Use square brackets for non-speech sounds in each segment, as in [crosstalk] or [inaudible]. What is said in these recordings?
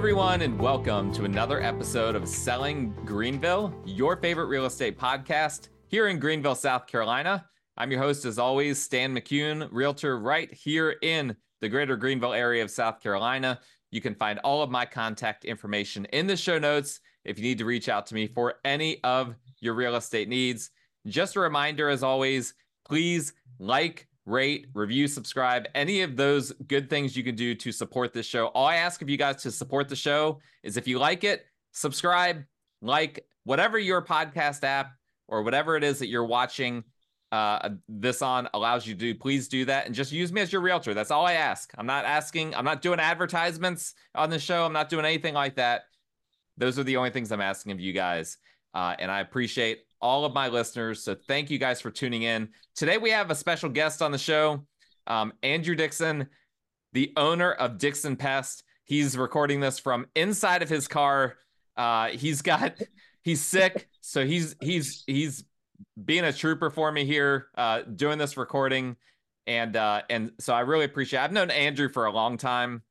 everyone, and welcome to another episode of Selling Greenville, your favorite real estate podcast here in Greenville, South Carolina. I'm your host, as always, Stan McCune, realtor right here in the greater Greenville area of South Carolina. You can find all of my contact information in the show notes if you need to reach out to me for any of your real estate needs. Just a reminder, as always, please like, rate, review, subscribe, any of those good things you can do to support this show. All I ask of you guys to support the show is if you like it, subscribe, like whatever your podcast app or whatever it is that you're watching uh, this on allows you to do, please do that and just use me as your realtor. That's all I ask. I'm not asking, I'm not doing advertisements on the show. I'm not doing anything like that. Those are the only things I'm asking of you guys. Uh, and I appreciate all of my listeners. So thank you guys for tuning in. Today we have a special guest on the show, um, Andrew Dixon, the owner of Dixon Pest. He's recording this from inside of his car. Uh, he's got [laughs] he's sick, so he's he's he's being a trooper for me here, uh, doing this recording, and uh, and so I really appreciate. It. I've known Andrew for a long time.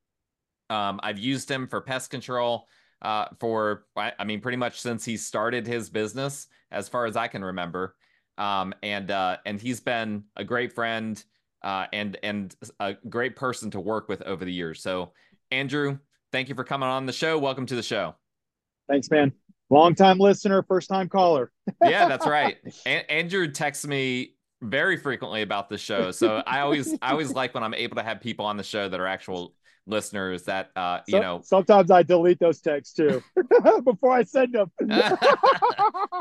Um, I've used him for pest control uh, for I mean pretty much since he started his business, as far as I can remember. Um, and uh, and he's been a great friend uh, and and a great person to work with over the years. So Andrew, thank you for coming on the show. Welcome to the show. Thanks, man. Long time listener, first time caller. [laughs] yeah, that's right. A- Andrew texts me very frequently about the show. So I always I always like when I'm able to have people on the show that are actual listeners that uh you so, know. sometimes i delete those texts too [laughs] before i send them. [laughs]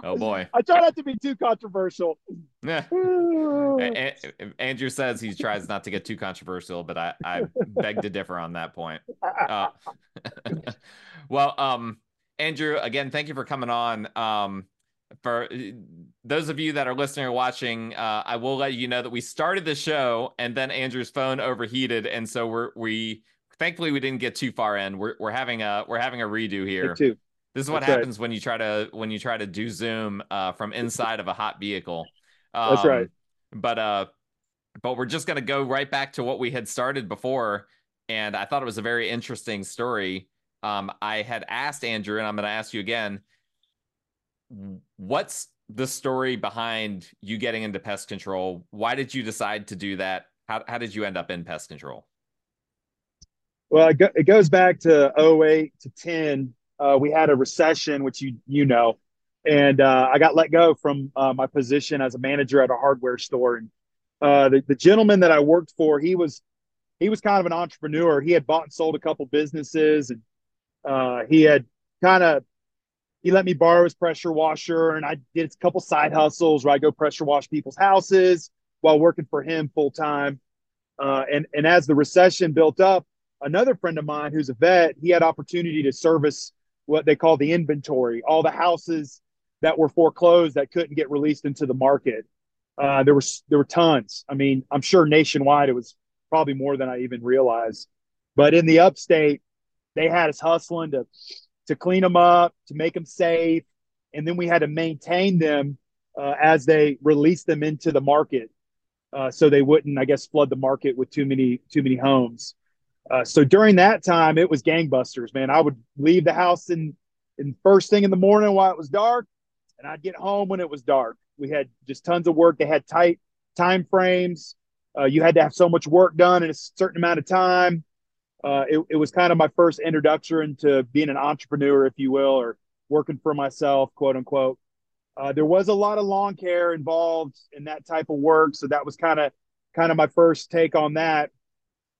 Oh boy. I try not to be too controversial. [laughs] [sighs] Andrew says he tries not to get too controversial but i i beg to differ on that point. Uh, well um andrew again thank you for coming on. Um for those of you that are listening or watching, uh, I will let you know that we started the show and then Andrew's phone overheated, and so we're we thankfully we didn't get too far in. We're we're having a we're having a redo here. This is what That's happens right. when you try to when you try to do Zoom uh, from inside of a hot vehicle. Um, That's right. But uh, but we're just gonna go right back to what we had started before, and I thought it was a very interesting story. Um, I had asked Andrew, and I'm gonna ask you again. What's the story behind you getting into pest control? Why did you decide to do that? How how did you end up in pest control? Well, it, go, it goes back to 08 to 10. Uh, we had a recession, which you you know, and uh, I got let go from uh, my position as a manager at a hardware store. And uh, the, the gentleman that I worked for, he was he was kind of an entrepreneur. He had bought and sold a couple businesses, and uh, he had kind of he let me borrow his pressure washer, and I did a couple side hustles where I go pressure wash people's houses while working for him full time. Uh, and and as the recession built up, another friend of mine who's a vet, he had opportunity to service what they call the inventory, all the houses that were foreclosed that couldn't get released into the market. Uh, there was there were tons. I mean, I'm sure nationwide it was probably more than I even realized. But in the upstate, they had us hustling to to clean them up, to make them safe, and then we had to maintain them uh, as they released them into the market, uh, so they wouldn't, I guess, flood the market with too many too many homes. Uh, so during that time, it was gangbusters, man. I would leave the house in, in first thing in the morning while it was dark, and I'd get home when it was dark. We had just tons of work. They had tight time frames. Uh, you had to have so much work done in a certain amount of time. Uh, it, it was kind of my first introduction to being an entrepreneur, if you will, or working for myself, quote unquote. Uh, there was a lot of lawn care involved in that type of work, so that was kind of kind of my first take on that.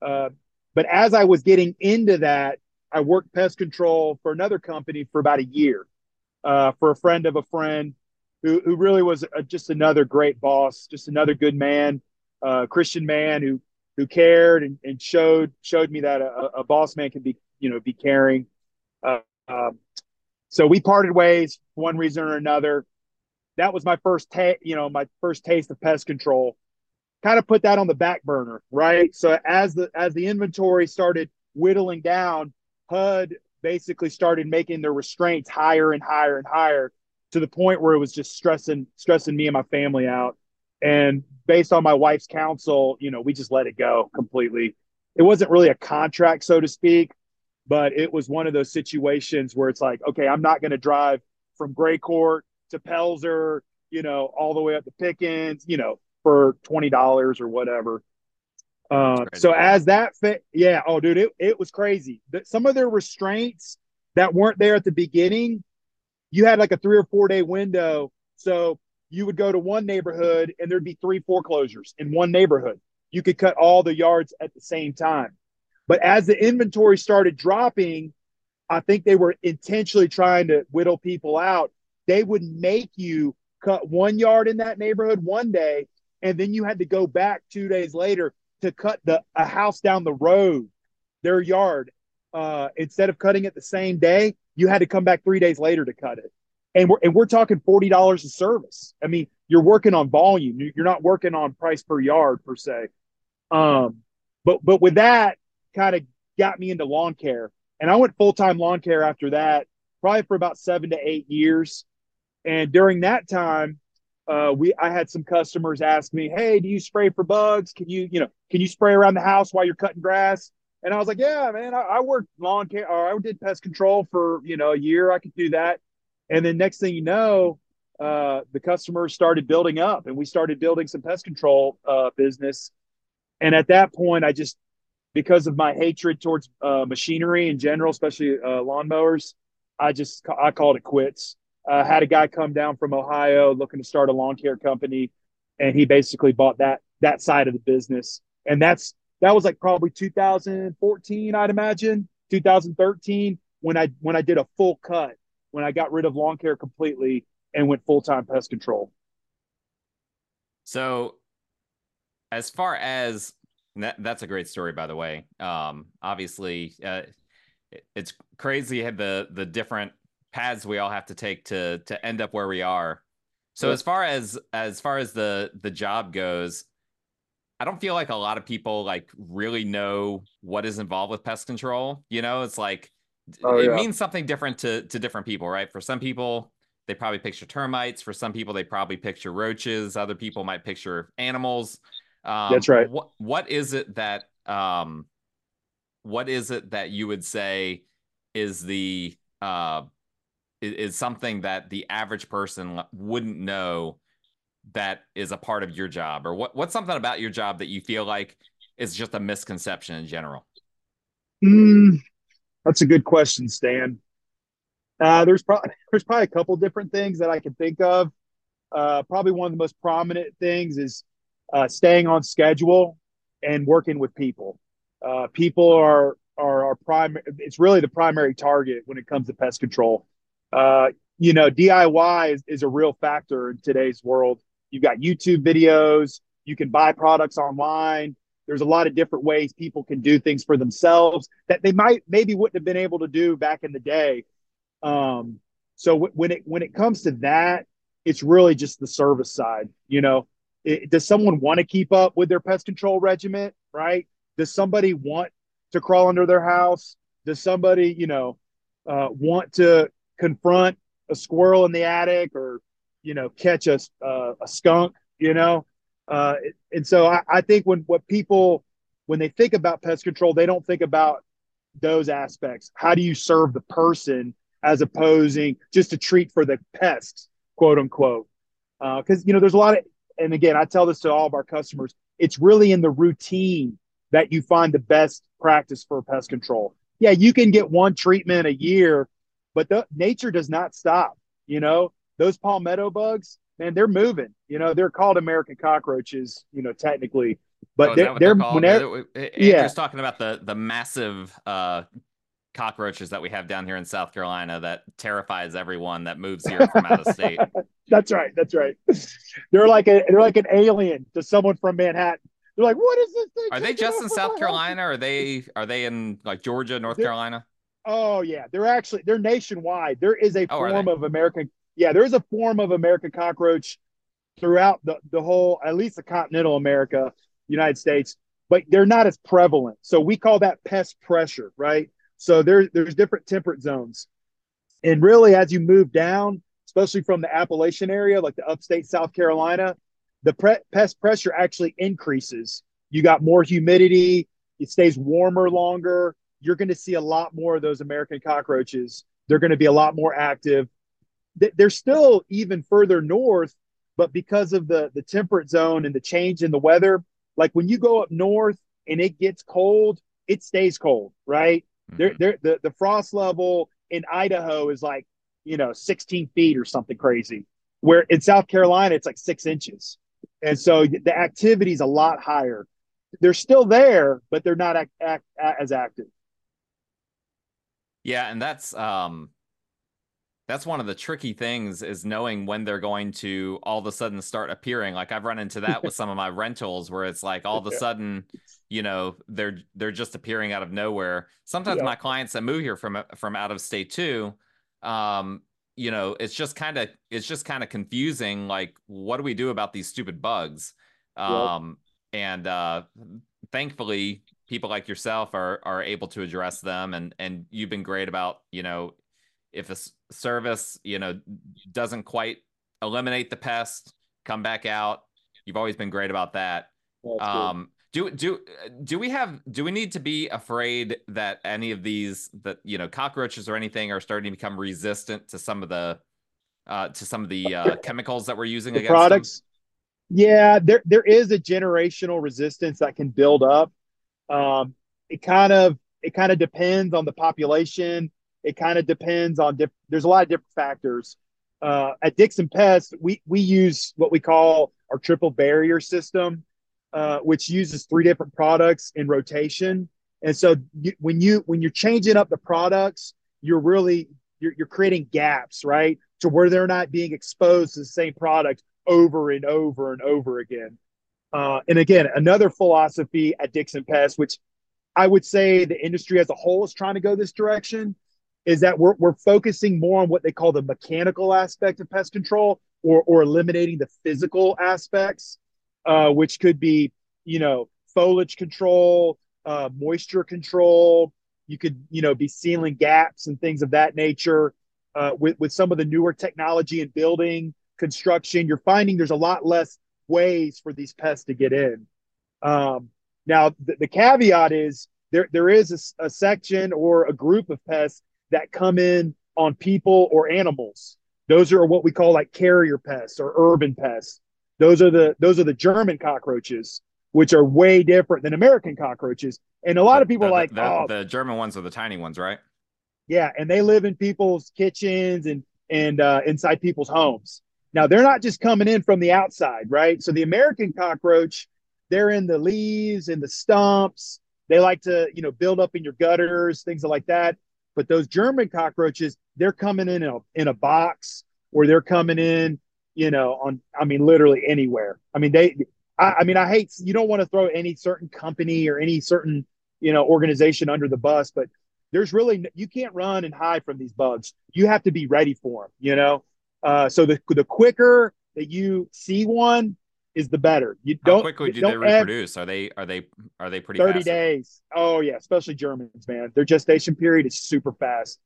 Uh, but as I was getting into that, I worked pest control for another company for about a year uh, for a friend of a friend who, who really was a, just another great boss, just another good man, uh, Christian man who who cared and, and showed showed me that a, a, boss man can be you know be caring. Uh, um, so we parted ways for one reason or another. That was my first ta- you know my first taste of pest control kind of put that on the back burner, right? So as the as the inventory started whittling down, HUD basically started making their restraints higher and higher and higher to the point where it was just stressing stressing me and my family out. And based on my wife's counsel, you know, we just let it go completely. It wasn't really a contract, so to speak, but it was one of those situations where it's like, okay, I'm not going to drive from Gray Court to Pelzer, you know, all the way up to Pickens, you know, for twenty dollars or whatever. Uh, so as that fit, yeah, oh, dude, it, it was crazy. Some of their restraints that weren't there at the beginning, you had like a three or four day window. So you would go to one neighborhood and there'd be three foreclosures in one neighborhood. You could cut all the yards at the same time. But as the inventory started dropping, I think they were intentionally trying to whittle people out. They would make you cut one yard in that neighborhood one day, and then you had to go back two days later to cut the a house down the road, their yard. Uh, instead of cutting it the same day, you had to come back three days later to cut it. And we're and we're talking forty dollars a service. I mean, you're working on volume. You're not working on price per yard per se. Um, but but with that, kind of got me into lawn care. And I went full time lawn care after that, probably for about seven to eight years. And during that time, uh, we I had some customers ask me, "Hey, do you spray for bugs? Can you you know can you spray around the house while you're cutting grass?" And I was like, "Yeah, man, I, I worked lawn care or I did pest control for you know a year. I could do that." And then next thing you know, uh, the customers started building up, and we started building some pest control uh, business. And at that point, I just because of my hatred towards uh, machinery in general, especially uh, lawnmowers, I just I called it quits. Uh, had a guy come down from Ohio looking to start a lawn care company, and he basically bought that that side of the business. And that's that was like probably 2014, I'd imagine, 2013 when I when I did a full cut when I got rid of lawn care completely and went full time pest control. So, as far as that, that's a great story, by the way. Um, obviously, uh, it, it's crazy the the different paths we all have to take to to end up where we are. So, yeah. as far as as far as the the job goes, I don't feel like a lot of people like really know what is involved with pest control. You know, it's like oh, it yeah. means something different to to different people, right? For some people, they probably picture termites. For some people, they probably picture roaches. Other people might picture animals. Um, That's right. What what is it that um, what is it that you would say is the uh, is, is something that the average person wouldn't know that is a part of your job, or what what's something about your job that you feel like is just a misconception in general? Mm, that's a good question, Stan. Uh, there's probably [laughs] there's probably a couple different things that I can think of. Uh, probably one of the most prominent things is uh, staying on schedule and working with people. Uh, people are are our prime. It's really the primary target when it comes to pest control. Uh, you know, DIY is, is a real factor in today's world. You've got YouTube videos. You can buy products online. There's a lot of different ways people can do things for themselves that they might maybe wouldn't have been able to do back in the day. Um, so w- when it when it comes to that, it's really just the service side. You know, it, does someone want to keep up with their pest control regiment? Right? Does somebody want to crawl under their house? Does somebody, you know, uh, want to confront a squirrel in the attic or, you know, catch a, uh, a skunk? You know, uh, and so I, I think when what people when they think about pest control, they don't think about those aspects. How do you serve the person as opposing just to treat for the pests, quote unquote? Because uh, you know, there's a lot of and again, I tell this to all of our customers, it's really in the routine that you find the best practice for pest control. Yeah, you can get one treatment a year, but the, nature does not stop. You know, those palmetto bugs, man, they're moving. You know, they're called American cockroaches, you know, technically. But oh, they're, they're, they're whenever, Andrew's yeah. talking about the the massive uh, cockroaches that we have down here in South Carolina that terrifies everyone that moves here from out of [laughs] state. that's right. That's right. [laughs] They're like a they're like an alien to someone from Manhattan. They're like, what is this thing? Are they just in South Carolina? Or are they are they in like Georgia, North they're, Carolina? Oh yeah, they're actually they're nationwide. There is a oh, form of American. Yeah, there is a form of American cockroach throughout the the whole, at least the continental America, United States, but they're not as prevalent. So we call that pest pressure, right? So there, there's different temperate zones. And really, as you move down, especially from the Appalachian area, like the upstate South Carolina, the pre- pest pressure actually increases. You got more humidity, it stays warmer longer. You're going to see a lot more of those American cockroaches. They're going to be a lot more active. They're still even further north, but because of the the temperate zone and the change in the weather, like when you go up north and it gets cold, it stays cold, right? Mm-hmm. There, there, the the frost level in Idaho is like you know 16 feet or something crazy. Where in South Carolina it's like six inches, and so the activity is a lot higher. They're still there, but they're not act, act, as active. Yeah, and that's um that's one of the tricky things is knowing when they're going to all of a sudden start appearing. Like I've run into that with [laughs] some of my rentals where it's like all of a sudden, you know, they're they're just appearing out of nowhere. Sometimes yeah. my clients that move here from from out of state too, um, you know, it's just kind of it's just kind of confusing. Like, what do we do about these stupid bugs? Um, and uh, thankfully, people like yourself are are able to address them, and and you've been great about you know if a service you know doesn't quite eliminate the pest, come back out. You've always been great about that. Um, do do do we have do we need to be afraid that any of these that you know cockroaches or anything are starting to become resistant to some of the uh, to some of the uh, chemicals that we're using the against products? Them? Yeah, there there is a generational resistance that can build up. Um, it kind of it kind of depends on the population it kind of depends on diff- there's a lot of different factors. Uh, at Dixon Pest, we we use what we call our triple barrier system, uh, which uses three different products in rotation. And so you, when you when you're changing up the products, you're really you're, you're creating gaps, right, to where they're not being exposed to the same product over and over and over again. Uh, and again, another philosophy at Dixon Pest, which I would say the industry as a whole is trying to go this direction, is that we're, we're focusing more on what they call the mechanical aspect of pest control or, or eliminating the physical aspects, uh, which could be, you know, foliage control, uh, moisture control. You could, you know, be sealing gaps and things of that nature. Uh, with, with some of the newer technology in building construction, you're finding there's a lot less ways for these pests to get in. Um, now, the, the, caveat is there, there is a, a section or a group of pests that come in on people or animals. Those are what we call like carrier pests or urban pests. Those are the those are the German cockroaches, which are way different than American cockroaches. And a lot the, of people the, are like, the, oh, the German ones are the tiny ones, right? Yeah, and they live in people's kitchens and and uh, inside people's homes. Now they're not just coming in from the outside, right? So the American cockroach, they're in the leaves and the stumps. They like to, you know, build up in your gutters, things like that. But those German cockroaches, they're coming in in a, in a box or they're coming in, you know, on, I mean, literally anywhere. I mean, they, I, I mean, I hate, you don't want to throw any certain company or any certain, you know, organization under the bus, but there's really, you can't run and hide from these bugs. You have to be ready for them, you know? Uh, so the, the quicker that you see one, is the better. You don't How quickly do don't they reproduce? Are they are they are they pretty 30 fast? days. Oh yeah, especially Germans, man. Their gestation period is super fast.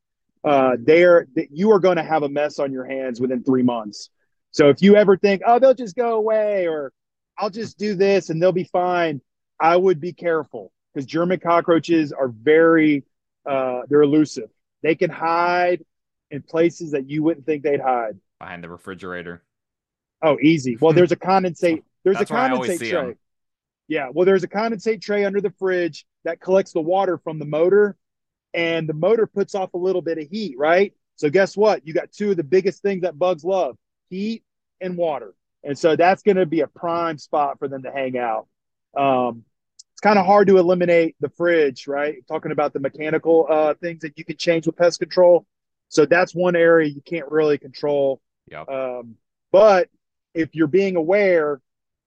Uh they're you are going to have a mess on your hands within 3 months. So if you ever think, "Oh, they'll just go away or I'll just do this and they'll be fine." I would be careful because German cockroaches are very uh they're elusive. They can hide in places that you wouldn't think they'd hide. Behind the refrigerator. Oh, easy. [laughs] Well, there's a condensate. There's a condensate tray. Them. Yeah. Well, there's a condensate tray under the fridge that collects the water from the motor, and the motor puts off a little bit of heat, right? So guess what? You got two of the biggest things that bugs love: heat and water. And so that's going to be a prime spot for them to hang out. Um, it's kind of hard to eliminate the fridge, right? Talking about the mechanical uh, things that you can change with pest control. So that's one area you can't really control. Yeah. Um, but if you're being aware,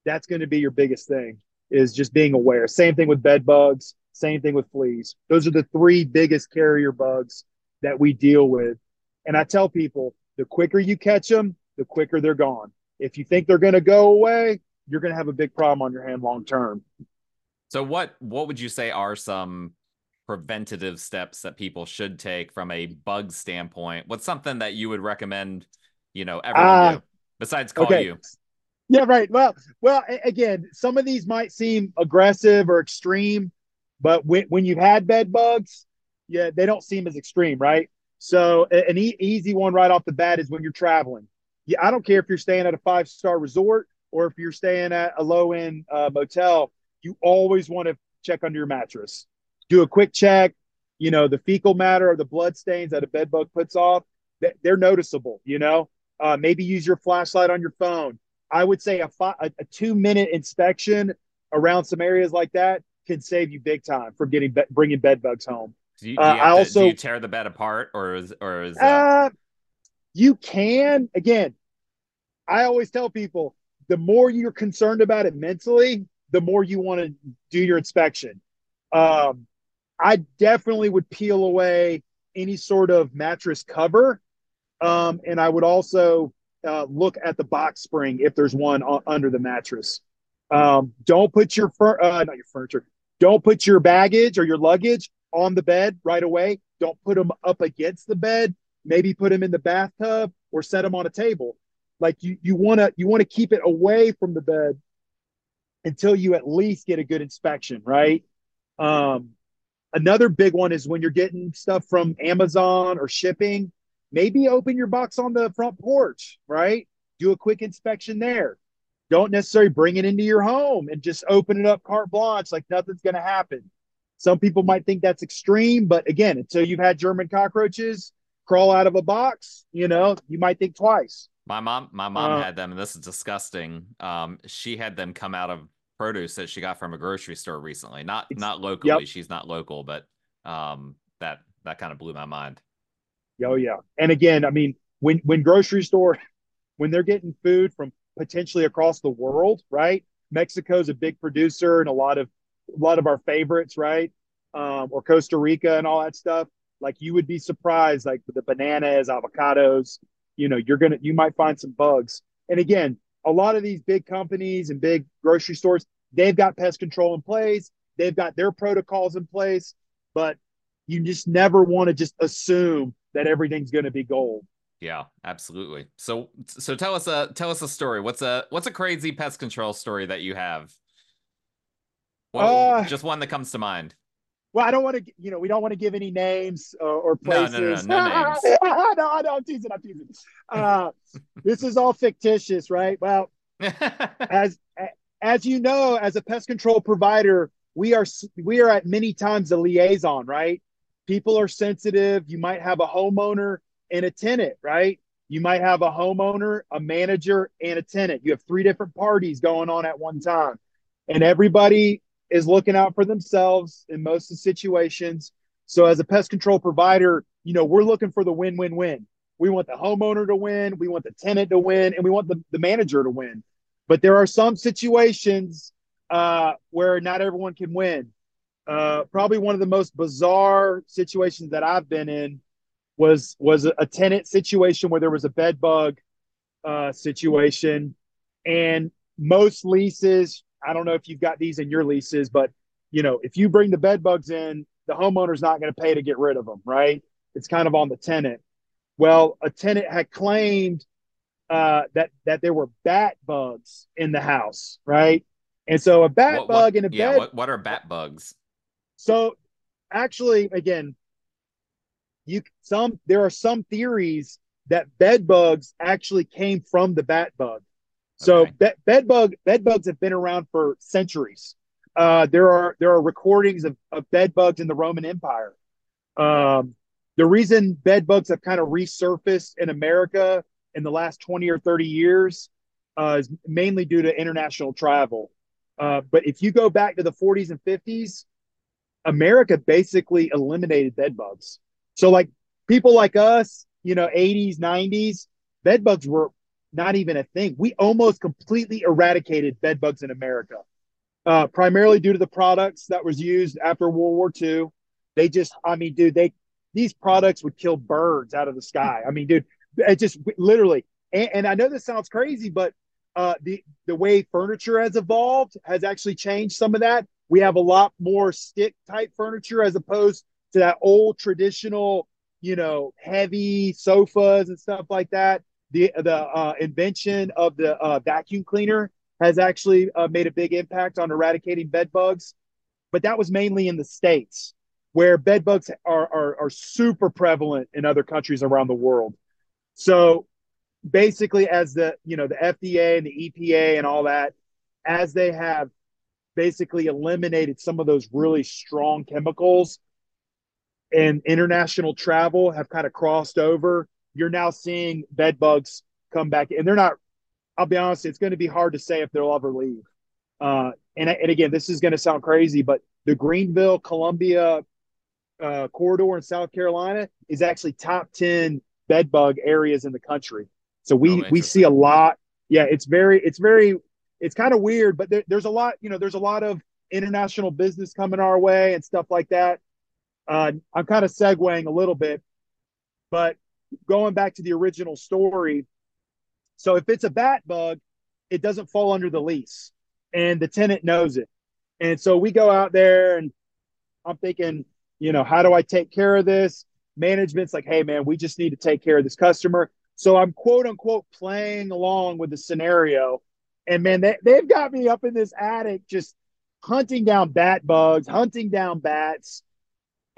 that's going to be your biggest thing is just being aware. Same thing with bed bugs, same thing with fleas. Those are the three biggest carrier bugs that we deal with. And I tell people the quicker you catch them, the quicker they're gone. If you think they're going to go away, you're going to have a big problem on your hand long term. So what what would you say are some preventative steps that people should take from a bug standpoint? What's something that you would recommend, you know, everyone uh, do? besides call okay. you. Yeah, right. Well, well, again, some of these might seem aggressive or extreme, but when, when you've had bed bugs, yeah, they don't seem as extreme, right? So an e- easy one right off the bat is when you're traveling. Yeah, I don't care if you're staying at a five star resort or if you're staying at a low end uh, motel. You always want to check under your mattress. Do a quick check. You know the fecal matter or the blood stains that a bed bug puts off. They're noticeable. You know, uh, maybe use your flashlight on your phone. I would say a, five, a, a two minute inspection around some areas like that can save you big time from getting be- bringing bed bugs home. Do you, do you uh, I also do you tear the bed apart or is or is uh, you can again. I always tell people the more you're concerned about it mentally, the more you want to do your inspection. Um, I definitely would peel away any sort of mattress cover, um, and I would also uh, look at the box spring if there's one under the mattress. Um, don't put your fur- uh, not your furniture. Don't put your baggage or your luggage on the bed right away. Don't put them up against the bed. Maybe put them in the bathtub or set them on a table. Like you, you want to you want to keep it away from the bed until you at least get a good inspection, right? Um, another big one is when you're getting stuff from Amazon or shipping. Maybe open your box on the front porch, right? Do a quick inspection there. Don't necessarily bring it into your home and just open it up carte blanche like nothing's going to happen. Some people might think that's extreme, but again, until you've had German cockroaches crawl out of a box, you know, you might think twice. My mom, my mom uh, had them, and this is disgusting. Um, she had them come out of produce that she got from a grocery store recently. Not not locally. Yep. She's not local, but um, that that kind of blew my mind. Oh yeah, and again, I mean, when when grocery store, [laughs] when they're getting food from potentially across the world, right? Mexico's a big producer, and a lot of a lot of our favorites, right? Um, or Costa Rica and all that stuff. Like you would be surprised, like the bananas, avocados. You know, you're gonna you might find some bugs. And again, a lot of these big companies and big grocery stores, they've got pest control in place. They've got their protocols in place, but you just never want to just assume that everything's going to be gold. Yeah, absolutely. So so tell us a tell us a story. What's a what's a crazy pest control story that you have? Well, uh, just one that comes to mind. Well, I don't want to, you know, we don't want to give any names or, or places. No, no, no, no, no names. [laughs] no, no, I'm teasing, I'm teasing. Uh, this is all fictitious, right? Well, [laughs] as as you know, as a pest control provider, we are we are at many times a liaison, right? People are sensitive. You might have a homeowner and a tenant, right? You might have a homeowner, a manager, and a tenant. You have three different parties going on at one time. And everybody is looking out for themselves in most of the situations. So as a pest control provider, you know, we're looking for the win-win-win. We want the homeowner to win, we want the tenant to win, and we want the, the manager to win. But there are some situations uh, where not everyone can win. Uh, probably one of the most bizarre situations that I've been in was was a tenant situation where there was a bed bug uh, situation, and most leases I don't know if you've got these in your leases, but you know, if you bring the bed bugs in, the homeowner's not going to pay to get rid of them, right? It's kind of on the tenant. Well, a tenant had claimed uh, that that there were bat bugs in the house, right? And so a bat what, bug in a yeah, bed. What, what are bat bugs? So, actually, again, you some there are some theories that bed bugs actually came from the bat bug. So okay. bed, bed bug bed bugs have been around for centuries. Uh, there are there are recordings of, of bed bugs in the Roman Empire. Um, the reason bed bugs have kind of resurfaced in America in the last 20 or 30 years uh, is mainly due to international travel. Uh, but if you go back to the 40s and 50s, America basically eliminated bed bugs. So like people like us, you know, 80s, 90s, bed bugs were not even a thing. We almost completely eradicated bed bugs in America, uh, primarily due to the products that was used after World War II. They just, I mean, dude, they these products would kill birds out of the sky. I mean, dude, it just literally. And, and I know this sounds crazy, but uh, the the way furniture has evolved has actually changed some of that. We have a lot more stick type furniture as opposed to that old traditional, you know, heavy sofas and stuff like that the the uh, invention of the uh, vacuum cleaner has actually uh, made a big impact on eradicating bed bugs, but that was mainly in the states. where bed bugs are, are, are super prevalent in other countries around the world. So basically, as the you know the FDA and the EPA and all that, as they have basically eliminated some of those really strong chemicals and international travel have kind of crossed over, you're now seeing bed bugs come back. And they're not, I'll be honest, it's going to be hard to say if they'll ever leave. Uh, and, and again, this is going to sound crazy, but the Greenville, Columbia uh, corridor in South Carolina is actually top 10 bed bug areas in the country. So we, oh, we see a lot. Yeah, it's very, it's very, it's kind of weird, but there, there's a lot, you know, there's a lot of international business coming our way and stuff like that. Uh, I'm kind of segueing a little bit, but going back to the original story. So if it's a bat bug, it doesn't fall under the lease, and the tenant knows it. And so we go out there, and I'm thinking, you know, how do I take care of this? Management's like, hey, man, we just need to take care of this customer. So I'm quote unquote playing along with the scenario. And man, they, they've got me up in this attic just hunting down bat bugs, hunting down bats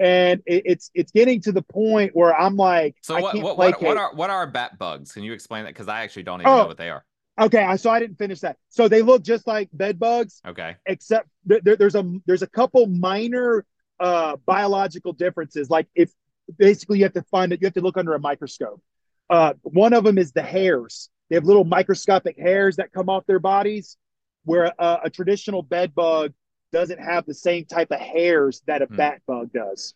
and it, it's it's getting to the point where I'm like, so what what, what, what, are what are bat bugs? Can you explain that? Because I actually don't even oh, know what they are. Okay, so I didn't finish that. So they look just like bed bugs. Okay, except there, there's a there's a couple minor uh, biological differences. Like if basically you have to find it, you have to look under a microscope. Uh, one of them is the hairs. They have little microscopic hairs that come off their bodies, where a, a traditional bed bug doesn't have the same type of hairs that a hmm. bat bug does.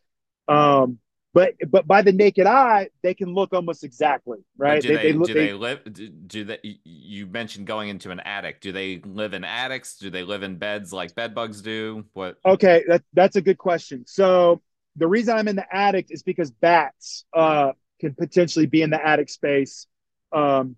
Um, but but by the naked eye, they can look almost exactly right. Do they, they, they look, do they, live? Do they? You mentioned going into an attic. Do they live in attics? Do they live in beds like bed bugs do? What? Okay, that, that's a good question. So the reason I'm in the attic is because bats uh, can potentially be in the attic space. Um,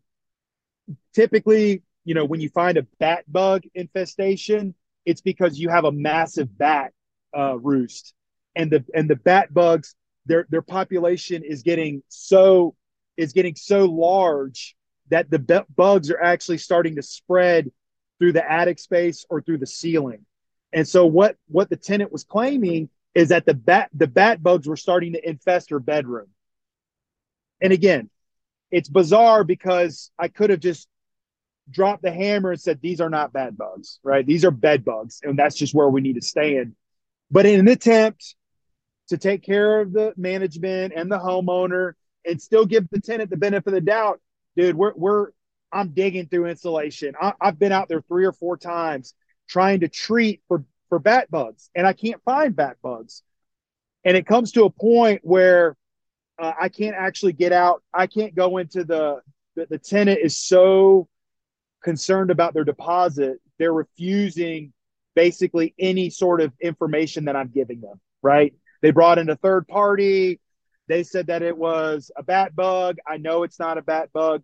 typically, you know, when you find a bat bug infestation, it's because you have a massive bat uh, roost, and the and the bat bugs their their population is getting so is getting so large that the bugs are actually starting to spread through the attic space or through the ceiling. And so what what the tenant was claiming is that the bat the bat bugs were starting to infest her bedroom. And again, it's bizarre because I could have just dropped the hammer and said, these are not bat bugs, right? These are bed bugs. And that's just where we need to stand. But in an attempt to take care of the management and the homeowner and still give the tenant the benefit of the doubt, dude, we're, we're, I'm digging through insulation. I, I've been out there three or four times trying to treat for, for bat bugs and I can't find bat bugs. And it comes to a point where uh, I can't actually get out. I can't go into the, the, the tenant is so concerned about their deposit, they're refusing basically any sort of information that I'm giving them, right? They brought in a third party. They said that it was a bat bug. I know it's not a bat bug.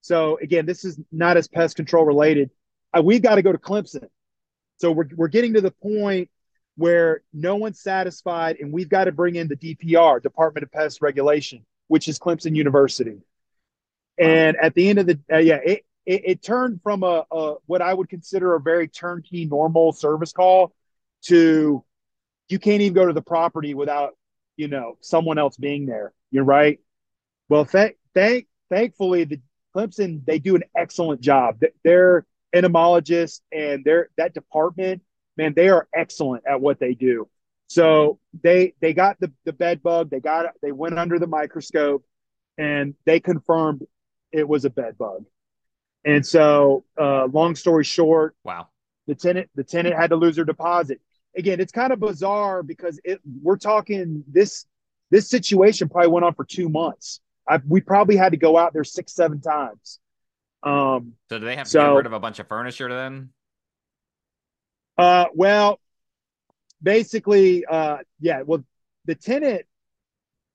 So again, this is not as pest control related. Uh, we've got to go to Clemson. So we're, we're getting to the point where no one's satisfied and we've got to bring in the DPR, Department of Pest Regulation, which is Clemson University. And at the end of the uh, yeah, it, it, it turned from a, a, what I would consider a very turnkey normal service call to you can't even go to the property without you know someone else being there. You're right. Well, thank thank thankfully the Clemson they do an excellent job. They're entomologists and they're that department man they are excellent at what they do. So they they got the the bed bug. They got they went under the microscope and they confirmed it was a bed bug. And so, uh, long story short, wow, the tenant the tenant had to lose their deposit. Again, it's kind of bizarre because it we're talking this this situation probably went on for two months. I, we probably had to go out there six seven times. Um, so do they have to so, get rid of a bunch of furniture then? Uh, well, basically, uh, yeah. Well, the tenant,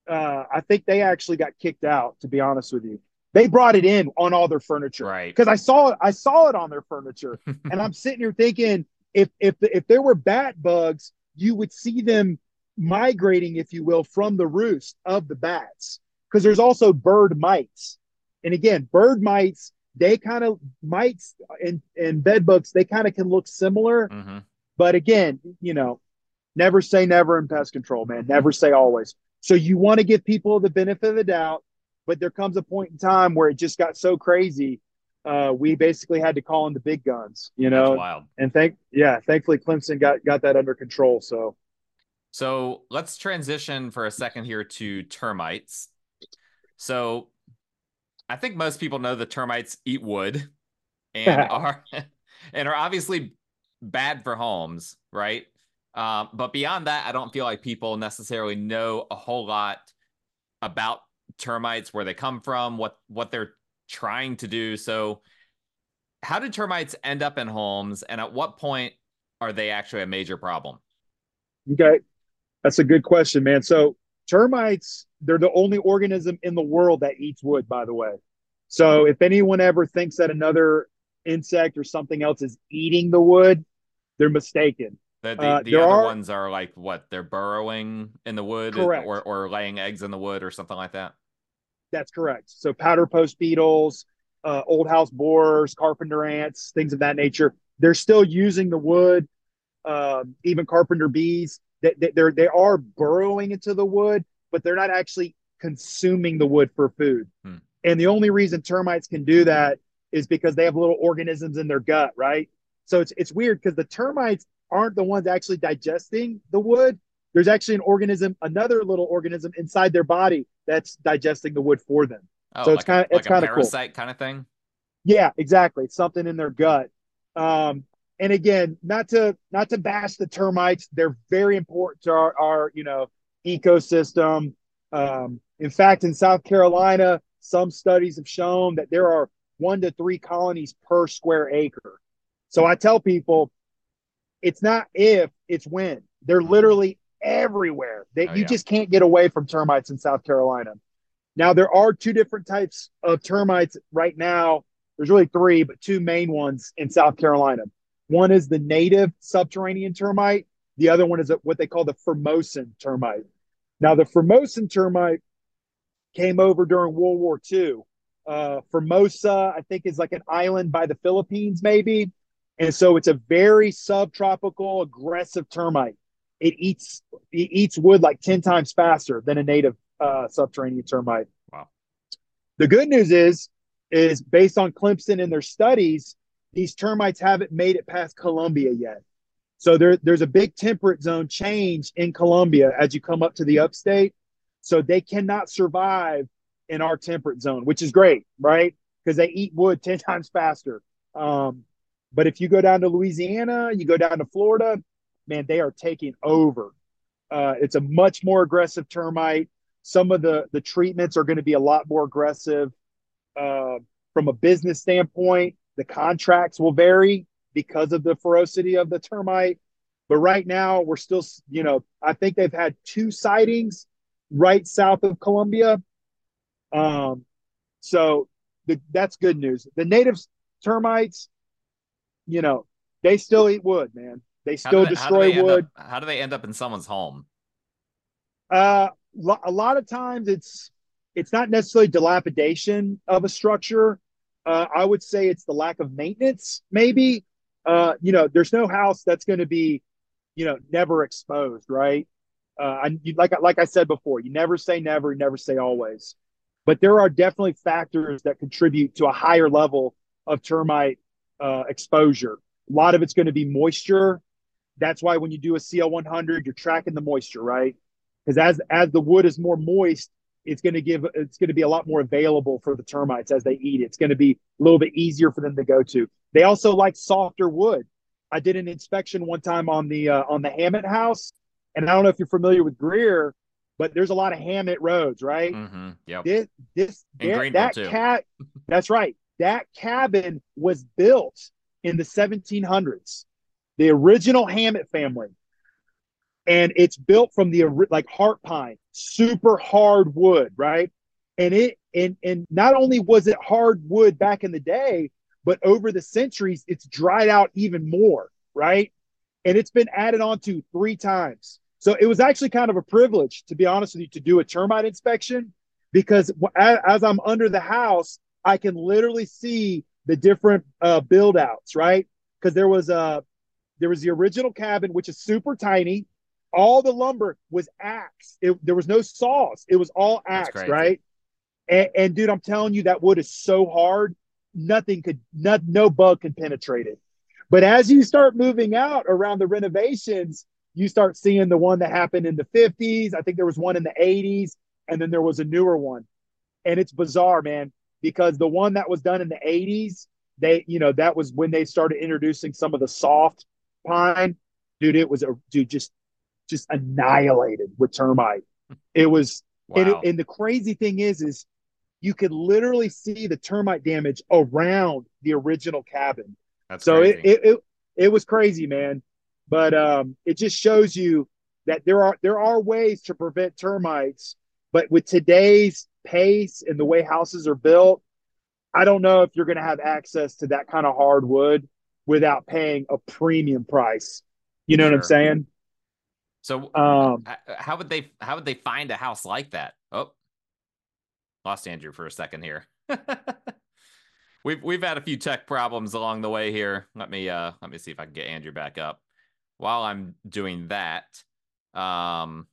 uh, I think they actually got kicked out. To be honest with you, they brought it in on all their furniture, right? Because I saw it, I saw it on their furniture, [laughs] and I'm sitting here thinking, if if if there were bat bugs, you would see them migrating, if you will, from the roost of the bats. Because there's also bird mites, and again, bird mites they kind of mites and and bed bugs they kind of can look similar, mm-hmm. but again, you know, Never say never in pest control, man. Never say always. So you want to give people the benefit of the doubt, but there comes a point in time where it just got so crazy. Uh, we basically had to call in the big guns, you know. That's wild. And thank yeah, thankfully Clemson got got that under control. So so let's transition for a second here to termites. So I think most people know that termites eat wood [laughs] and are [laughs] and are obviously bad for homes, right? Um, but beyond that, I don't feel like people necessarily know a whole lot about termites, where they come from, what what they're trying to do. So, how do termites end up in homes, and at what point are they actually a major problem? Okay, that's a good question, man. So termites, they're the only organism in the world that eats wood. By the way, so if anyone ever thinks that another insect or something else is eating the wood, they're mistaken. The, the, uh, the other are, ones are like what? They're burrowing in the wood correct. or, or laying eggs in the wood or something like that? That's correct. So powder post beetles, uh, old house borers, carpenter ants, things of that nature. They're still using the wood. Um, even carpenter bees. They, they, they're they are burrowing into the wood, but they're not actually consuming the wood for food. Hmm. And the only reason termites can do that is because they have little organisms in their gut, right? So it's it's weird because the termites aren't the ones actually digesting the wood. There's actually an organism, another little organism inside their body that's digesting the wood for them. Oh, so it's kind of it's kind of parasite cool. kind of thing. Yeah, exactly. Something in their gut. Um, and again, not to not to bash the termites, they're very important to our, our you know ecosystem. Um, in fact, in South Carolina, some studies have shown that there are one to three colonies per square acre. So I tell people, it's not if, it's when. They're literally everywhere. They, oh, you yeah. just can't get away from termites in South Carolina. Now there are two different types of termites right now. There's really three, but two main ones in South Carolina. One is the native subterranean termite. The other one is what they call the Formosan termite. Now the Formosan termite came over during World War II. Uh, Formosa, I think, is like an island by the Philippines, maybe. And so it's a very subtropical, aggressive termite. It eats it eats wood like 10 times faster than a native uh, subterranean termite. Wow. The good news is, is based on Clemson and their studies, these termites haven't made it past Columbia yet. So there, there's a big temperate zone change in Columbia as you come up to the upstate. So they cannot survive in our temperate zone, which is great, right? Because they eat wood [laughs] 10 times faster. Um, but if you go down to Louisiana, you go down to Florida, man, they are taking over. Uh, it's a much more aggressive termite. Some of the the treatments are going to be a lot more aggressive. Uh, from a business standpoint, the contracts will vary because of the ferocity of the termite. But right now, we're still, you know, I think they've had two sightings right south of Columbia. Um, so the, that's good news. The native termites, you know, they still eat wood, man. They still they, destroy how wood. Up, how do they end up in someone's home? Uh, a lot of times it's it's not necessarily dilapidation of a structure. Uh, I would say it's the lack of maintenance, maybe. Uh, you know, there's no house that's going to be, you know, never exposed, right? Uh, I, like like I said before, you never say never, never say always. But there are definitely factors that contribute to a higher level of termite uh, exposure. A lot of it's going to be moisture. That's why when you do a CL100, you're tracking the moisture, right? Because as as the wood is more moist, it's going to give it's going to be a lot more available for the termites as they eat. It's going to be a little bit easier for them to go to. They also like softer wood. I did an inspection one time on the uh, on the Hammett house, and I don't know if you're familiar with Greer, but there's a lot of Hammett roads, right? Mm-hmm. Yeah. This, this that, that cat, that's right. That cabin was built in the 1700s, the original Hammett family, and it's built from the like heart pine, super hard wood, right? And it and and not only was it hard wood back in the day, but over the centuries, it's dried out even more, right? And it's been added on to three times. So it was actually kind of a privilege, to be honest with you, to do a termite inspection because as I'm under the house, I can literally see the different uh, build outs, right? Because there was a there was the original cabin, which is super tiny. All the lumber was axe. It, there was no saws. It was all axe, right? And, and, dude, I'm telling you, that wood is so hard, nothing could, not, no bug could penetrate it. But as you start moving out around the renovations, you start seeing the one that happened in the 50s. I think there was one in the 80s, and then there was a newer one. And it's bizarre, man, because the one that was done in the 80s, they, you know, that was when they started introducing some of the soft pine. Dude, it was a dude just just annihilated with termite. It was wow. and, it, and the crazy thing is is you could literally see the termite damage around the original cabin. That's so it, it, it it was crazy, man. But um, it just shows you that there are there are ways to prevent termites, but with today's pace and the way houses are built, I don't know if you're going to have access to that kind of hardwood without paying a premium price. You know sure. what I'm saying? So, um, how would they how would they find a house like that? Oh, lost Andrew for a second here. [laughs] we've we've had a few tech problems along the way here. Let me uh let me see if I can get Andrew back up. While I'm doing that, um,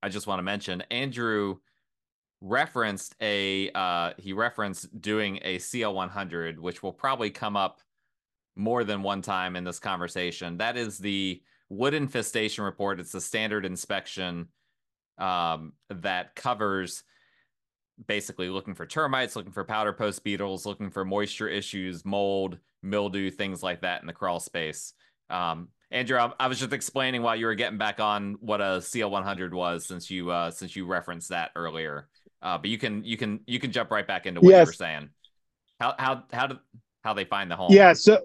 I just want to mention Andrew referenced a uh he referenced doing a CL100, which will probably come up more than one time in this conversation. That is the wood infestation report. It's a standard inspection um, that covers basically looking for termites, looking for powder post beetles, looking for moisture issues, mold, mildew, things like that in the crawl space. Um, Andrew, I, I, was just explaining while you were getting back on what a CL100 was, since you uh, since you referenced that earlier. Uh, but you can you can you can jump right back into what yes. you were saying. How how how do how they find the home? Yeah. So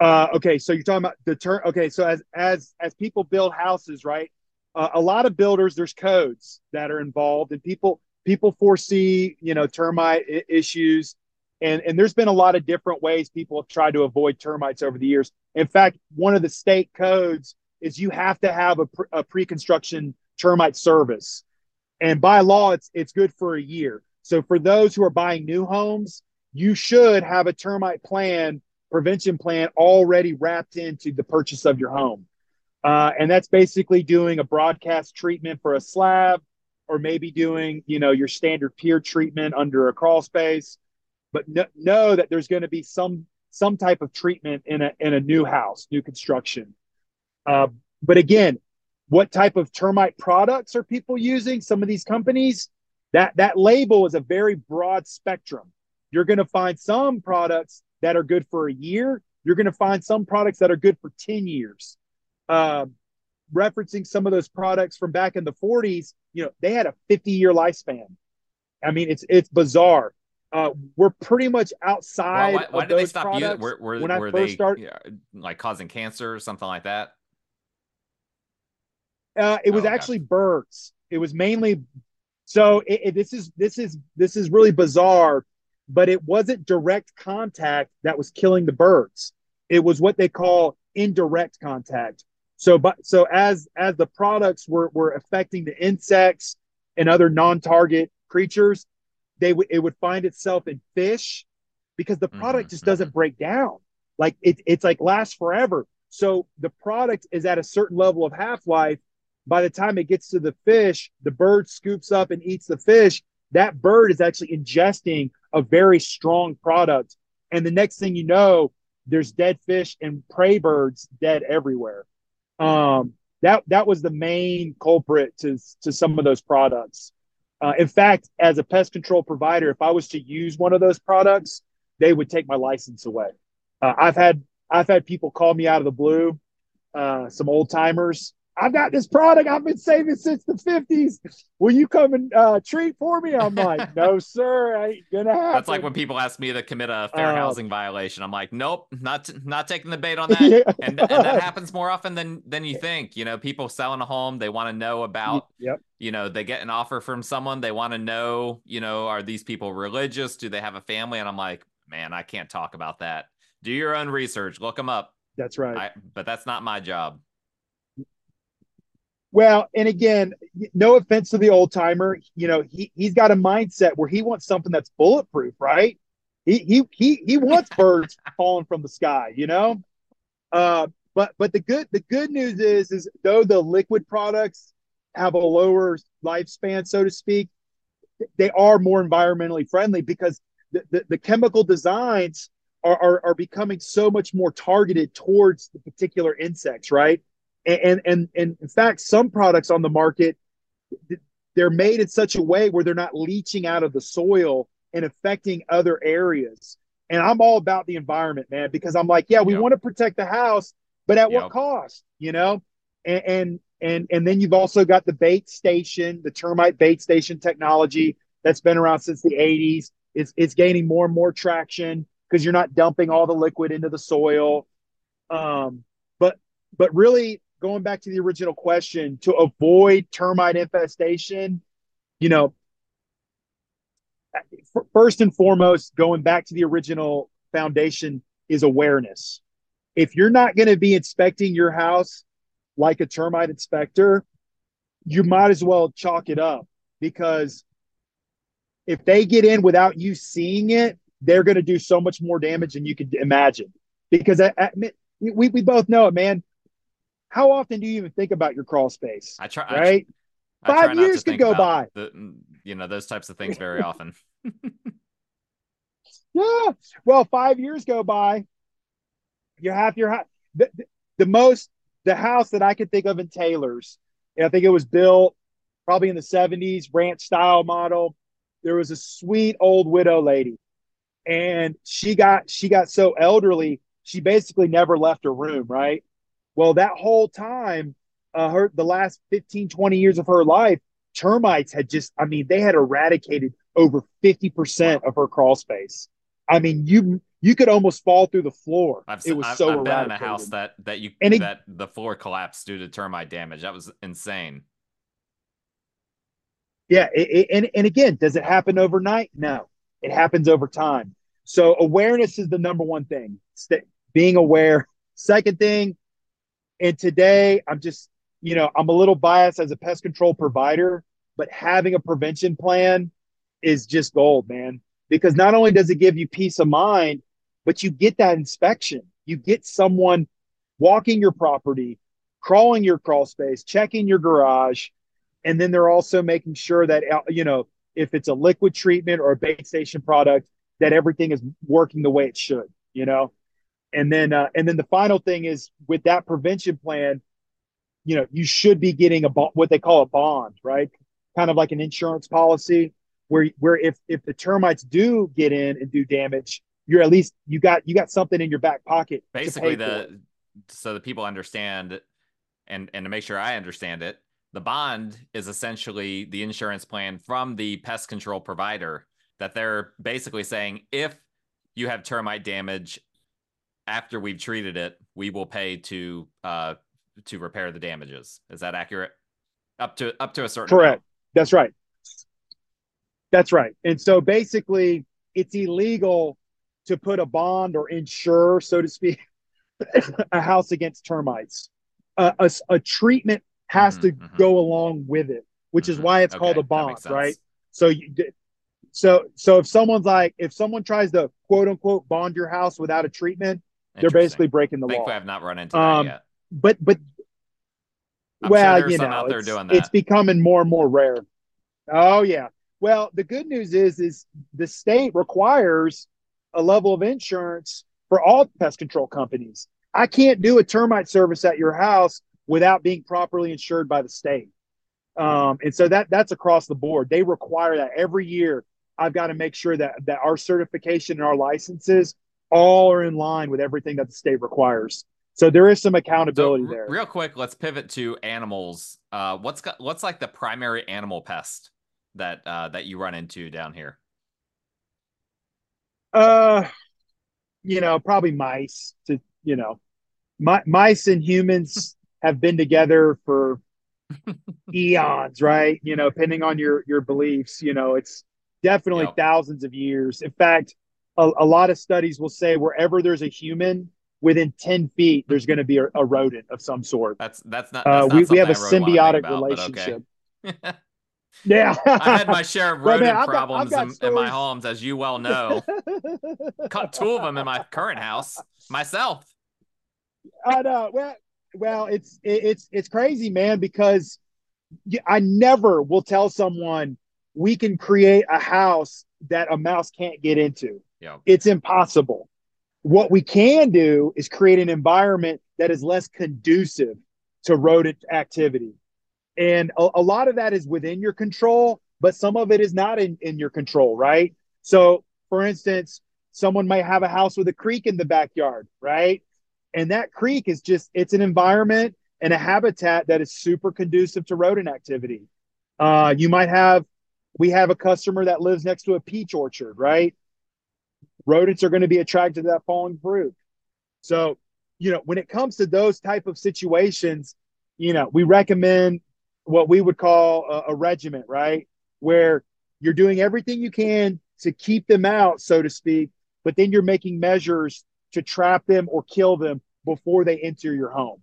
uh, okay, so you're talking about the term. Okay, so as as as people build houses, right? Uh, a lot of builders, there's codes that are involved, and people people foresee, you know, termite I- issues, and and there's been a lot of different ways people have tried to avoid termites over the years. In fact, one of the state codes is you have to have a, a pre-construction termite service, and by law, it's it's good for a year. So for those who are buying new homes, you should have a termite plan prevention plan already wrapped into the purchase of your home. Uh, and that's basically doing a broadcast treatment for a slab or maybe doing, you know, your standard pier treatment under a crawl space. But no, know that there's going to be some some type of treatment in a in a new house, new construction. Uh, but again, what type of termite products are people using? Some of these companies, that that label is a very broad spectrum. You're going to find some products that are good for a year. You're going to find some products that are good for 10 years. Uh, referencing some of those products from back in the 40s, you know, they had a 50 year lifespan. I mean, it's it's bizarre. Uh, we're pretty much outside. Well, why, why did they stop using? Were, were, when were I first they started, like causing cancer or something like that? Uh, it was oh, actually birds. It was mainly. So it, it, this is this is this is really bizarre but it wasn't direct contact that was killing the birds. It was what they call indirect contact. So, but so as as the products were were affecting the insects and other non-target creatures, they would it would find itself in fish because the product mm-hmm. just doesn't break down. Like it, it's like lasts forever. So the product is at a certain level of half life. By the time it gets to the fish, the bird scoops up and eats the fish. That bird is actually ingesting a very strong product. And the next thing you know, there's dead fish and prey birds dead everywhere. Um, that that was the main culprit to to some of those products. Uh, in fact, as a pest control provider, if I was to use one of those products, they would take my license away. Uh, I've had I've had people call me out of the blue, uh, some old timers, I've got this product I've been saving since the 50s. Will you come and uh, treat for me? I'm like, [laughs] no, sir, ain't gonna happen. That's like when people ask me to commit a fair uh, housing violation. I'm like, nope, not not taking the bait on [laughs] that. Yeah. And, and, that [laughs] happens more often than than you think. You know, people selling a home, they want to know about. Yep. You know, they get an offer from someone. They want to know. You know, are these people religious? Do they have a family? And I'm like, man, I can't talk about that. Do your own research. Look them up. That's right. I, but that's not my job. Well, and again, no offense to the old timer, you know, he he's got a mindset where he wants something that's bulletproof, right? He he he he wants [laughs] birds falling from the sky, you know. Uh, but but the good the good news is is though the liquid products have a lower lifespan, so to speak, they are more environmentally friendly because the, the, the chemical designs are, are, are becoming so much more targeted towards the particular insects, right? And, and and in fact, some products on the market they're made in such a way where they're not leaching out of the soil and affecting other areas. And I'm all about the environment, man, because I'm like, yeah, we yep. want to protect the house, but at yep. what cost? You know? And, and and and then you've also got the bait station, the termite bait station technology that's been around since the 80s. It's it's gaining more and more traction because you're not dumping all the liquid into the soil. Um, but but really going back to the original question, to avoid termite infestation, you know, first and foremost, going back to the original foundation is awareness. If you're not going to be inspecting your house like a termite inspector, you might as well chalk it up because if they get in without you seeing it, they're going to do so much more damage than you could imagine. Because uh, uh, I, I, we, we both know it, man. How often do you even think about your crawl space? I try, right? I Five years could go by. The, you know, those types of things very often. [laughs] [laughs] yeah. Well, five years go by. You have your house. The, the, the most the house that I could think of in Taylors, I think it was built probably in the 70s, ranch style model. There was a sweet old widow lady. And she got she got so elderly, she basically never left her room, right? Well, that whole time, uh, her the last 15, 20 years of her life, termites had just, I mean, they had eradicated over 50% of her crawl space. I mean, you you could almost fall through the floor. I've, it was I've, so I've been in a house that that you and it, that the floor collapsed due to termite damage. That was insane. Yeah, it, it, and and again, does it happen overnight? No, it happens over time. So awareness is the number one thing. St- being aware. Second thing, and today I'm just you know I'm a little biased as a pest control provider, but having a prevention plan is just gold, man. Because not only does it give you peace of mind, but you get that inspection. You get someone walking your property, crawling your crawl space, checking your garage, and then they're also making sure that you know if it's a liquid treatment or a bait station product that everything is working the way it should. You know, and then uh, and then the final thing is with that prevention plan, you know, you should be getting a what they call a bond, right? Kind of like an insurance policy where where if if the termites do get in and do damage, you're at least you got you got something in your back pocket. Basically, the so the people understand, and and to make sure I understand it, the bond is essentially the insurance plan from the pest control provider that they're basically saying if you have termite damage after we've treated it, we will pay to uh to repair the damages. Is that accurate? Up to up to a certain correct. Amount. That's right. That's right. And so basically, it's illegal to put a bond or insure, so to speak, [laughs] a house against termites. Uh, a, a, treatment has mm-hmm, to mm-hmm. go along with it, which mm-hmm. is why it's okay, called a bond, right? So you, so so if someone's like, if someone tries to quote unquote bond your house without a treatment, they're basically breaking the Thankfully, law. I've not run into um, that yet. But but I'm well, sure you know, it's, it's becoming more and more rare. Oh yeah. Well, the good news is is the state requires a level of insurance for all pest control companies. I can't do a termite service at your house without being properly insured by the state. Um, and so that that's across the board. They require that every year. I've got to make sure that that our certification and our licenses all are in line with everything that the state requires. So there is some accountability so, there. Real quick, let's pivot to animals. Uh, what's got, what's like the primary animal pest that uh, that you run into down here? Uh, you know, probably mice. To you know, my, mice and humans [laughs] have been together for [laughs] eons, right? You know, depending on your your beliefs. You know, it's definitely yep. thousands of years. In fact, a, a, lot of studies will say wherever there's a human within 10 feet there's going to be a, a, rodent of some sort that's that's not, that's uh, we, we have a really symbiotic about, relationship okay. [laughs] Yeah, I've had my share of [laughs] rodent man, problems got, got in, in, my homes, as you well know. Caught two of them in my current house myself. I know. Well, well, it's it's it's crazy, man, because I never will tell someone we can create a house that a mouse can't get into. Yeah. It's impossible. What we can do is create an environment that is less conducive to rodent activity. And a, a lot of that is within your control, but some of it is not in, in your control, right? So, for instance, someone might have a house with a creek in the backyard, right? And that creek is just, it's an environment and a habitat that is super conducive to rodent activity. Uh, you might have, we have a customer that lives next to a peach orchard, right? Rodents are going to be attracted to that falling fruit. So, you know, when it comes to those type of situations, you know, we recommend what we would call a, a regiment, right? Where you're doing everything you can to keep them out, so to speak, but then you're making measures to trap them or kill them before they enter your home.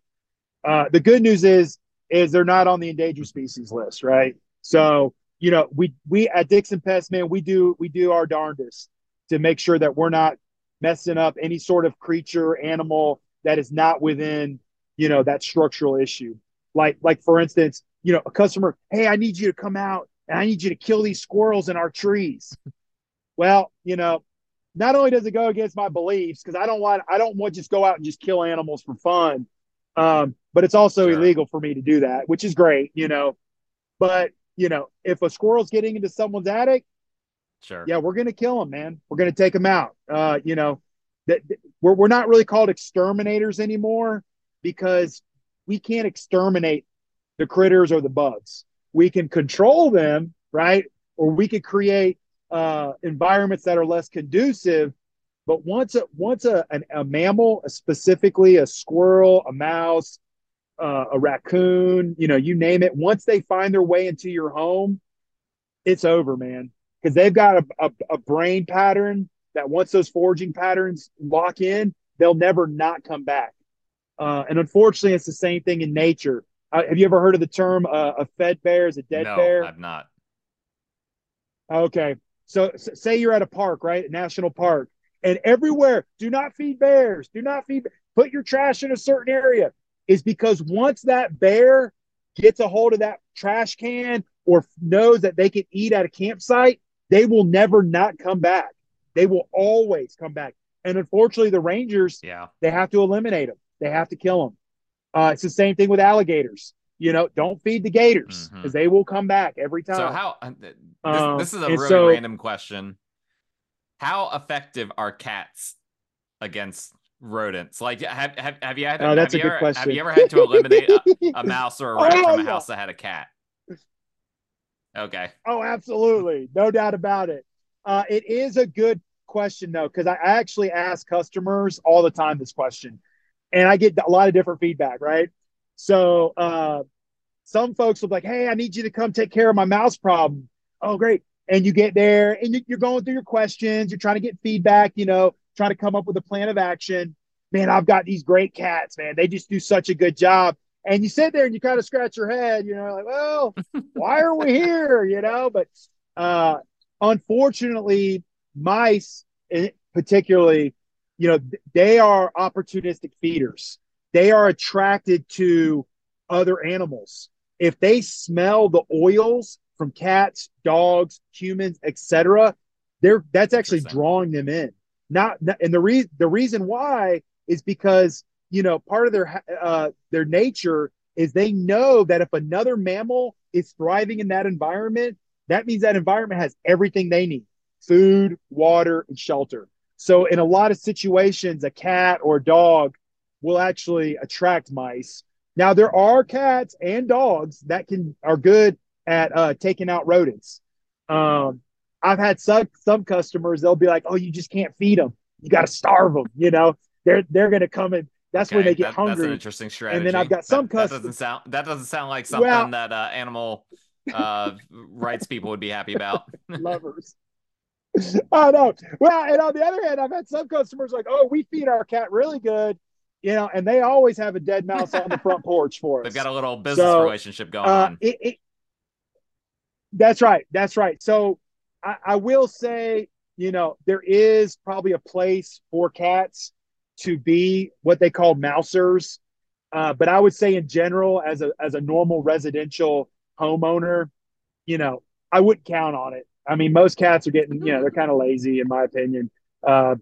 Uh, the good news is is they're not on the endangered species list, right? So you know we we at Dixon Pest Man we do we do our darndest to make sure that we're not messing up any sort of creature animal that is not within you know that structural issue. Like like for instance, you know a customer, hey, I need you to come out and I need you to kill these squirrels in our trees. [laughs] Well, you know, not only does it go against my beliefs because I don't want I don't want to just go out and just kill animals for fun, um, but it's also sure. illegal for me to do that, which is great, you know. But you know, if a squirrel's getting into someone's attic, sure, yeah, we're gonna kill them, man. We're gonna take them out. Uh, you know, that we're we're not really called exterminators anymore because we can't exterminate the critters or the bugs. We can control them, right? Or we could create uh, environments that are less conducive. But once a, once a, an, a mammal, specifically a squirrel, a mouse, uh, a raccoon, you know, you name it, once they find their way into your home, it's over, man. Because they've got a, a, a brain pattern that once those foraging patterns lock in, they'll never not come back. Uh, and unfortunately, it's the same thing in nature. Uh, have you ever heard of the term uh, a fed bear is a dead no, bear? I've not. Okay. So say you're at a park, right? A national park, and everywhere, do not feed bears. Do not feed. Put your trash in a certain area. Is because once that bear gets a hold of that trash can or knows that they can eat at a campsite, they will never not come back. They will always come back. And unfortunately, the Rangers, yeah, they have to eliminate them. They have to kill them. Uh, it's the same thing with alligators you know, don't feed the gators because mm-hmm. they will come back every time. So how uh, this, um, this is a really so, random question. How effective are cats against rodents? Like, have have, have you had? Oh, that's a good ever, question. Have you ever had to eliminate a, a [laughs] mouse or a rat oh, from a house that had a cat? Okay. Oh, absolutely, no doubt about it. Uh, it is a good question though, because I actually ask customers all the time this question, and I get a lot of different feedback. Right. So uh, some folks will be like, hey, I need you to come take care of my mouse problem. Oh, great. And you get there and you're going through your questions. You're trying to get feedback, you know, trying to come up with a plan of action. Man, I've got these great cats, man. They just do such a good job. And you sit there and you kind of scratch your head, you know, like, well, why are we here? You know, but uh, unfortunately, mice, eh, particularly, you know, they are opportunistic feeders. They are attracted to other animals if they smell the oils from cats, dogs, humans, etc., they're that's actually drawing them in. Not, and the reason the reason why is because you know part of their uh, their nature is they know that if another mammal is thriving in that environment, that means that environment has everything they need: food, water, and shelter. So in a lot of situations, a cat or a dog will actually attract mice now there are cats and dogs that can are good at uh, taking out rodents. Um, I've had some some customers they'll be like, "Oh, you just can't feed them. You got to starve them." You know, they're they're going to come and that's okay, when they get that, hungry. That's an interesting strategy. And then I've got some that, customers. That doesn't sound that doesn't sound like something well, that uh, animal uh, rights people would be happy about. [laughs] [laughs] lovers. I know. Well, and on the other hand, I've had some customers like, "Oh, we feed our cat really good." you know, and they always have a dead mouse on the front porch for us. They've got a little business so, relationship going uh, on. It, it, that's right. That's right. So I, I, will say, you know, there is probably a place for cats to be what they call mousers. Uh, but I would say in general, as a as a normal residential homeowner, you know, I wouldn't count on it. I mean, most cats are getting, you know, they're kind of lazy in my opinion. Uh,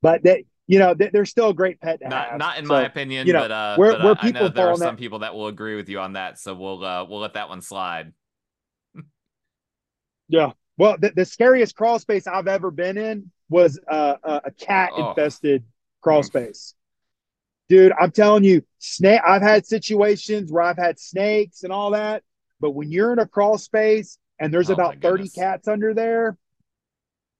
but they, you know, they're still a great pet to not, have. Not in so, my opinion, you know, but uh, where, but, where people I know there are some that, people that will agree with you on that. So we'll uh, we'll let that one slide. [laughs] yeah. Well, the, the scariest crawl space I've ever been in was uh, a cat infested oh. Crawl space. Dude, I'm telling you, snake. I've had situations where I've had snakes and all that, but when you're in a crawl space and there's oh about 30 cats under there,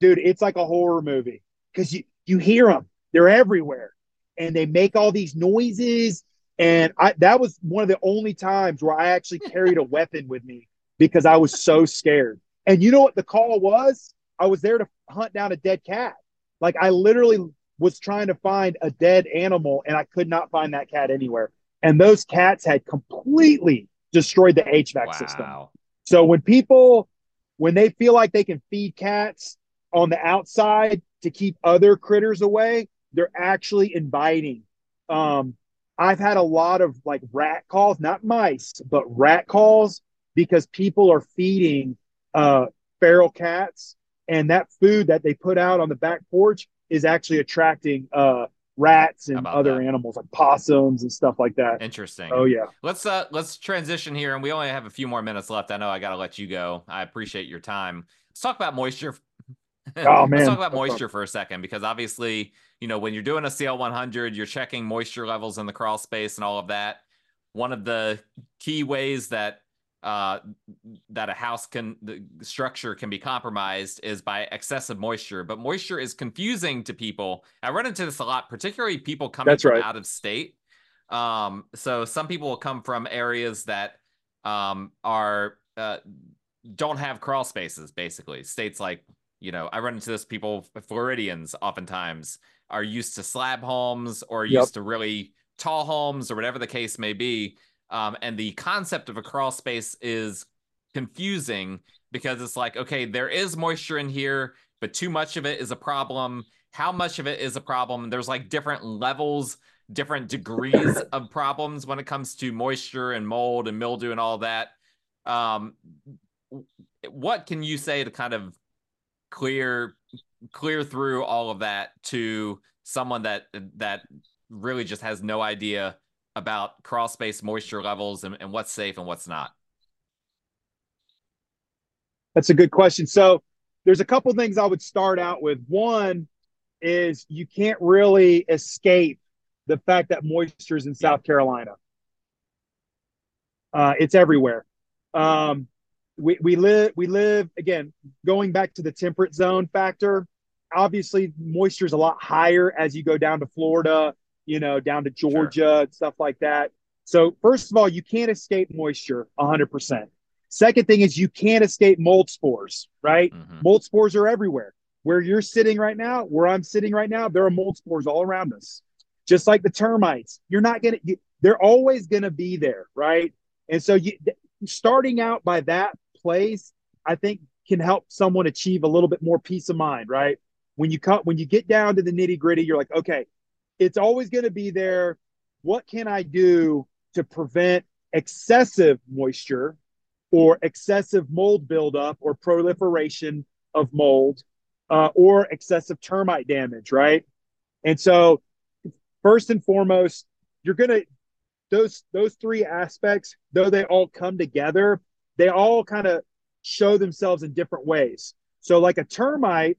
dude, it's like a horror movie because you you hear them, they're everywhere, and they make all these noises. And I that was one of the only times where I actually carried a [laughs] weapon with me because I was so scared. And you know what the call was? I was there to hunt down a dead cat. Like I literally was trying to find a dead animal and I could not find that cat anywhere. And those cats had completely destroyed the HVAC wow. system. So when people when they feel like they can feed cats on the outside to keep other critters away, they're actually inviting. Um, I've had a lot of like rat calls, not mice, but rat calls because people are feeding uh, feral cats, and that food that they put out on the back porch is actually attracting uh, rats and other that? animals like possums and stuff like that. Interesting. Oh yeah. Let's uh let's transition here, and we only have a few more minutes left. I know I got to let you go. I appreciate your time. Let's talk about moisture. [laughs] Oh man. Let's talk about moisture for a second because obviously, you know, when you're doing a CL 100, you're checking moisture levels in the crawl space and all of that. One of the key ways that uh, that a house can the structure can be compromised is by excessive moisture. But moisture is confusing to people. I run into this a lot, particularly people coming right. out of state. Um, so some people will come from areas that um, are uh, don't have crawl spaces. Basically, states like you know I run into this people Floridians oftentimes are used to slab homes or yep. used to really tall homes or whatever the case may be um, and the concept of a crawl space is confusing because it's like, okay, there is moisture in here, but too much of it is a problem. How much of it is a problem? There's like different levels, different degrees [coughs] of problems when it comes to moisture and mold and mildew and all that. Um, what can you say to kind of clear clear through all of that to someone that that really just has no idea about crawl space moisture levels and, and what's safe and what's not? That's a good question. So there's a couple things I would start out with. One is you can't really escape the fact that moisture is in South. Carolina. Uh, it's everywhere. Um, we, we live we live again going back to the temperate zone factor. Obviously, moisture is a lot higher as you go down to Florida you know, down to Georgia sure. and stuff like that. So, first of all, you can't escape moisture 100%. Second thing is you can't escape mold spores, right? Mm-hmm. Mold spores are everywhere. Where you're sitting right now, where I'm sitting right now, there are mold spores all around us. Just like the termites, you're not going to, they're always going to be there, right? And so, you, starting out by that place, I think can help someone achieve a little bit more peace of mind, right? When you cut, when you get down to the nitty gritty, you're like, okay, it's always going to be there. What can I do to prevent excessive moisture or excessive mold buildup or proliferation of mold uh, or excessive termite damage, right? And so, first and foremost, you're going to those those three aspects, though they all come together, they all kind of show themselves in different ways. So, like a termite,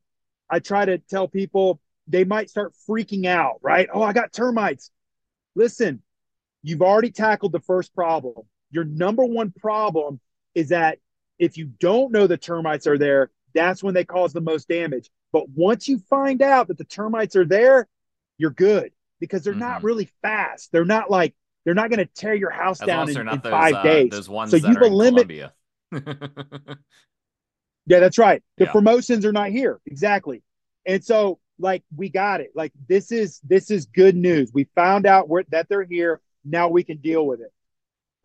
I try to tell people they might start freaking out, right? Oh, I got termites. Listen, you've already tackled the first problem. Your number one problem is that if you don't know the termites are there, that's when they cause the most damage. But once you find out that the termites are there, you're good because they're mm-hmm. not really fast. They're not like they're not going to tear your house As down in, in those, five uh, days. Those ones so you've eliminated. [laughs] yeah, that's right. The yeah. promotions are not here exactly, and so like we got it. Like this is this is good news. We found out that they're here. Now we can deal with it.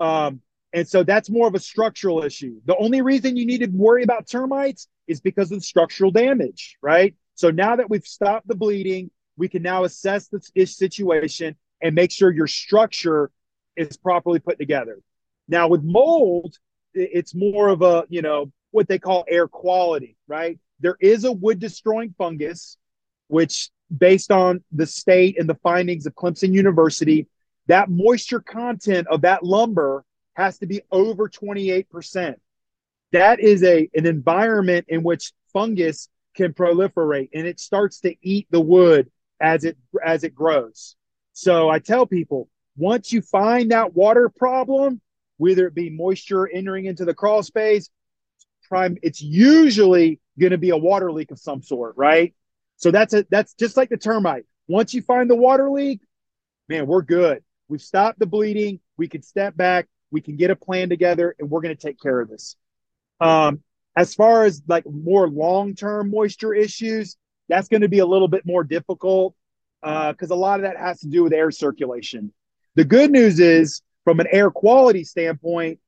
Um, and so that's more of a structural issue. The only reason you need to worry about termites is because of the structural damage, right? So now that we've stopped the bleeding, we can now assess this situation and make sure your structure is properly put together. Now, with mold, it's more of a, you know, what they call air quality, right? There is a wood destroying fungus, which, based on the state and the findings of Clemson University, that moisture content of that lumber has to be over 28%. That is a an environment in which fungus can proliferate and it starts to eat the wood as it as it grows. So I tell people, once you find that water problem, whether it be moisture entering into the crawl space, prime, it's usually going to be a water leak of some sort, right? So that's a that's just like the termite. Once you find the water leak, man, we're good. We've stopped the bleeding. We can step back. We can get a plan together, and we're going to take care of this. Um, as far as like more long term moisture issues, that's going to be a little bit more difficult because uh, a lot of that has to do with air circulation. The good news is, from an air quality standpoint,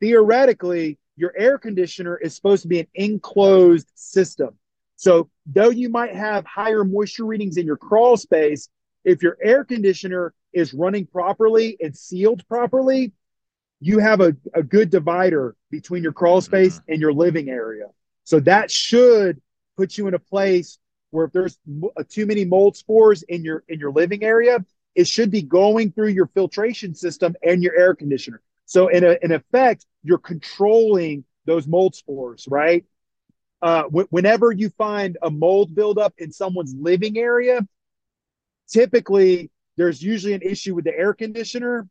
theoretically, your air conditioner is supposed to be an enclosed system. So, though you might have higher moisture readings in your crawl space, if your air conditioner is running properly and sealed properly, you have a, a good divider between your crawl space mm-hmm. and your living area. So that should put you in a place where if there's uh, too many mold spores in your in your living area, it should be going through your filtration system and your air conditioner. So in a, in effect, you're controlling those mold spores, right? Uh, whenever you find a mold buildup in someone's living area, typically there's usually an issue with the air conditioner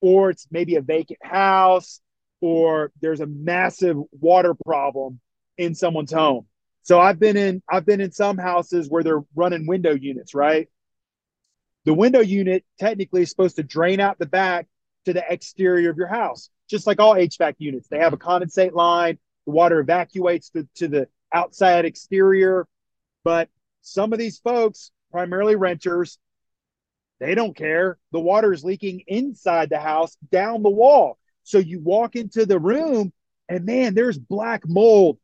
or it's maybe a vacant house, or there's a massive water problem in someone's home. So I've been in I've been in some houses where they're running window units, right? The window unit technically is supposed to drain out the back to the exterior of your house, just like all HVAC units. They have a condensate line, the water evacuates to, to the outside exterior. But some of these folks, primarily renters, they don't care. The water is leaking inside the house down the wall. So you walk into the room and man, there's black mold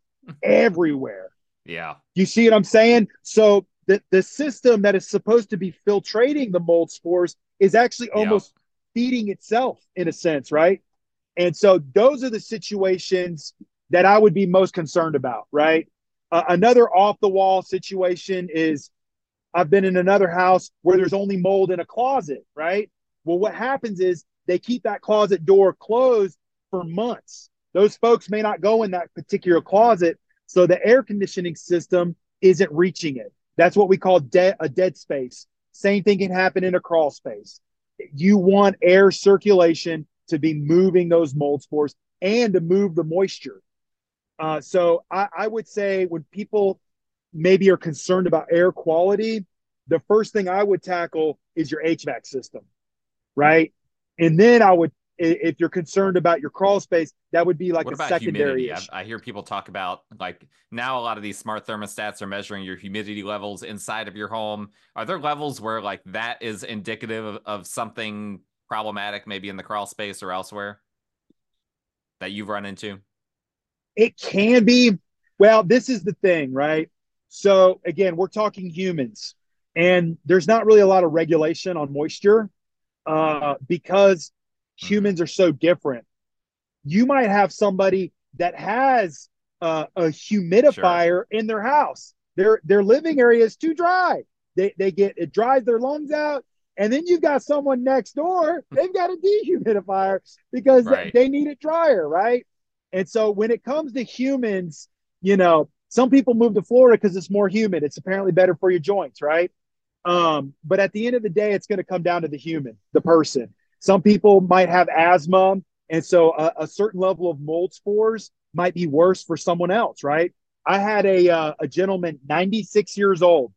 everywhere. Yeah. You see what I'm saying? So the, the system that is supposed to be filtrating the mold spores is actually almost yeah. feeding itself in a sense, right? And so those are the situations that I would be most concerned about, right? Uh, another off the wall situation is I've been in another house where there's only mold in a closet, right? Well, what happens is they keep that closet door closed for months. Those folks may not go in that particular closet, so the air conditioning system isn't reaching it. That's what we call de- a dead space. Same thing can happen in a crawl space. You want air circulation to be moving those mold spores and to move the moisture. Uh, so I, I would say when people maybe are concerned about air quality, the first thing I would tackle is your HVAC system, right? And then I would, if you're concerned about your crawl space, that would be like what a secondary. I, I, hear people talk about like now a lot of these smart thermostats are measuring your humidity levels inside of your home. Are there levels where like that is indicative of, of something problematic, maybe in the crawl space or elsewhere that you've run into? It can be. Well, this is the thing, right? So again, we're talking humans, and there's not really a lot of regulation on moisture uh, because humans are so different. You might have somebody that has uh, a humidifier sure. in their house. Their their living area is too dry. They they get it dries their lungs out, and then you've got someone next door. They've got a dehumidifier because right. they, they need it drier, right? And so when it comes to humans, you know, some people move to Florida because it's more humid. It's apparently better for your joints, right? Um, but at the end of the day, it's going to come down to the human, the person. Some people might have asthma, and so a, a certain level of mold spores might be worse for someone else, right? I had a uh, a gentleman, 96 years old,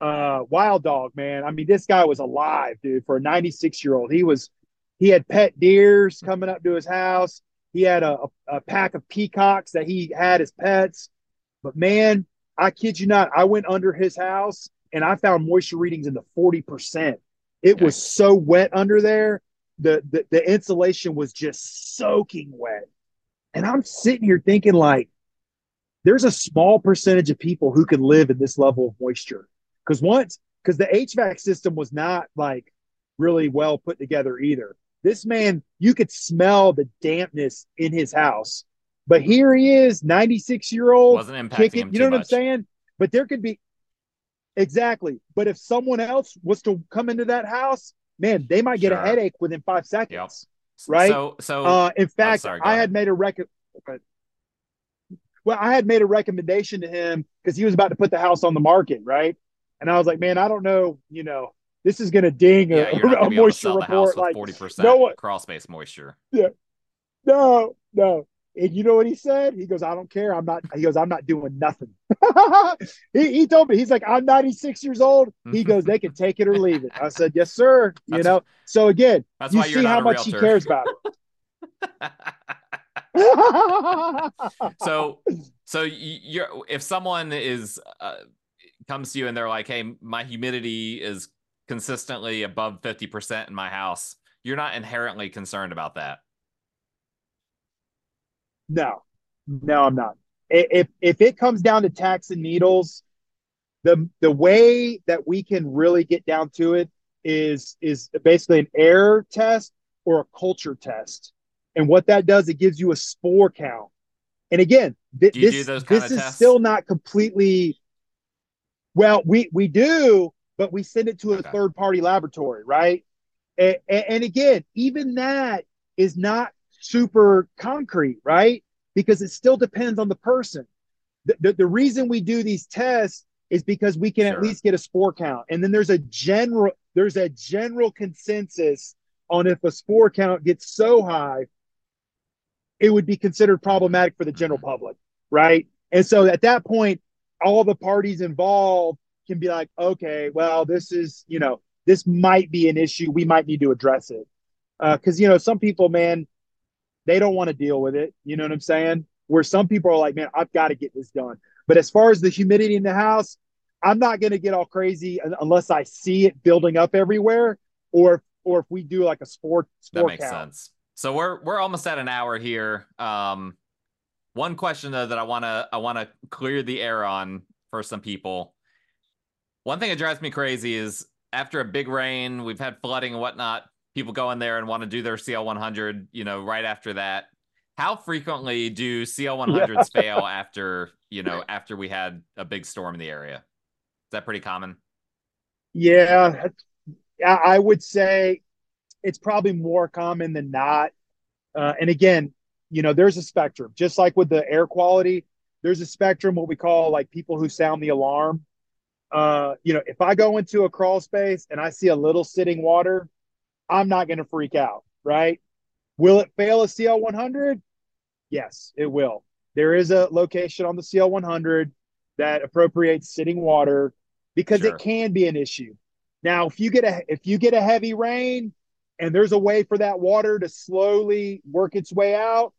uh, wild dog, man. I mean, this guy was alive, dude. For a 96 year old, he was he had pet deers coming up to his house. He had a, a, pack of peacocks that he had as pets. But man, I kid you not, I went under his house and I found moisture readings in the 40%. It okay. was so wet under there. The, the the insulation was just soaking wet. And I'm sitting here thinking like there's a small percentage of people who can live in this level of moisture. Because once because the HVAC system was not like really well put together either. This man, you could smell the dampness in his house. But here he is, 96 year old, wasn't impacting kicking. You know what much. I'm saying? But there could be exactly. But if someone else was to come into that house, man, they might get sure. a headache within five seconds. Yep. Right. So, so uh, in oh, fact, oh, sorry, I had made a record. Well, I had made a recommendation to him because he was about to put the house on the market, right? And I was like, man, I don't know, you know, this is going [laughs] to ding yeah, a, a moisture report like forty percent no crawl space moisture. Yeah, no, no. And you know what he said? He goes, I don't care. I'm not, he goes, I'm not doing nothing. [laughs] he, he told me, he's like, I'm 96 years old. He [laughs] goes, they can take it or leave it. I said, yes, sir. You that's, know, so again, you see how much realtor. he cares about it. so, so you're, if someone is, uh, comes to you and they're like, Hey, my humidity is consistently above 50% in my house, you're not inherently concerned about that. No, no, I'm not. If if it comes down to tacks and needles, the the way that we can really get down to it is is basically an air test or a culture test. And what that does, it gives you a spore count. And again, th- this, this is tests? still not completely well, we we do, but we send it to a okay. third party laboratory, right? And, and again, even that is not super concrete, right? Because it still depends on the person. The, the, the reason we do these tests is because we can sure. at least get a spore count. And then there's a general there's a general consensus on if a spore count gets so high, it would be considered problematic for the general public, right? And so at that point, all the parties involved can be like, okay, well, this is, you know, this might be an issue. We might need to address it. Because, uh, you know, some people, man, they don't want to deal with it. You know what I'm saying? Where some people are like, man, I've got to get this done. But as far as the humidity in the house, I'm not going to get all crazy unless I see it building up everywhere, or or if we do like a sport. sport that makes count. sense. So we're we're almost at an hour here. Um, one question though that I want to I want to clear the air on for some people. One thing that drives me crazy is after a big rain, we've had flooding and whatnot. People go in there and want to do their CL 100, you know, right after that. How frequently do CL 100s yeah. fail after, you know, after we had a big storm in the area? Is that pretty common? Yeah, I would say it's probably more common than not. Uh, and again, you know, there's a spectrum, just like with the air quality, there's a spectrum, what we call like people who sound the alarm. Uh, you know, if I go into a crawl space and I see a little sitting water, I'm not going to freak out, right? Will it fail a CL 100? Yes, it will. There is a location on the CL 100 that appropriates sitting water because sure. it can be an issue. Now, if you get a if you get a heavy rain and there's a way for that water to slowly work its way out,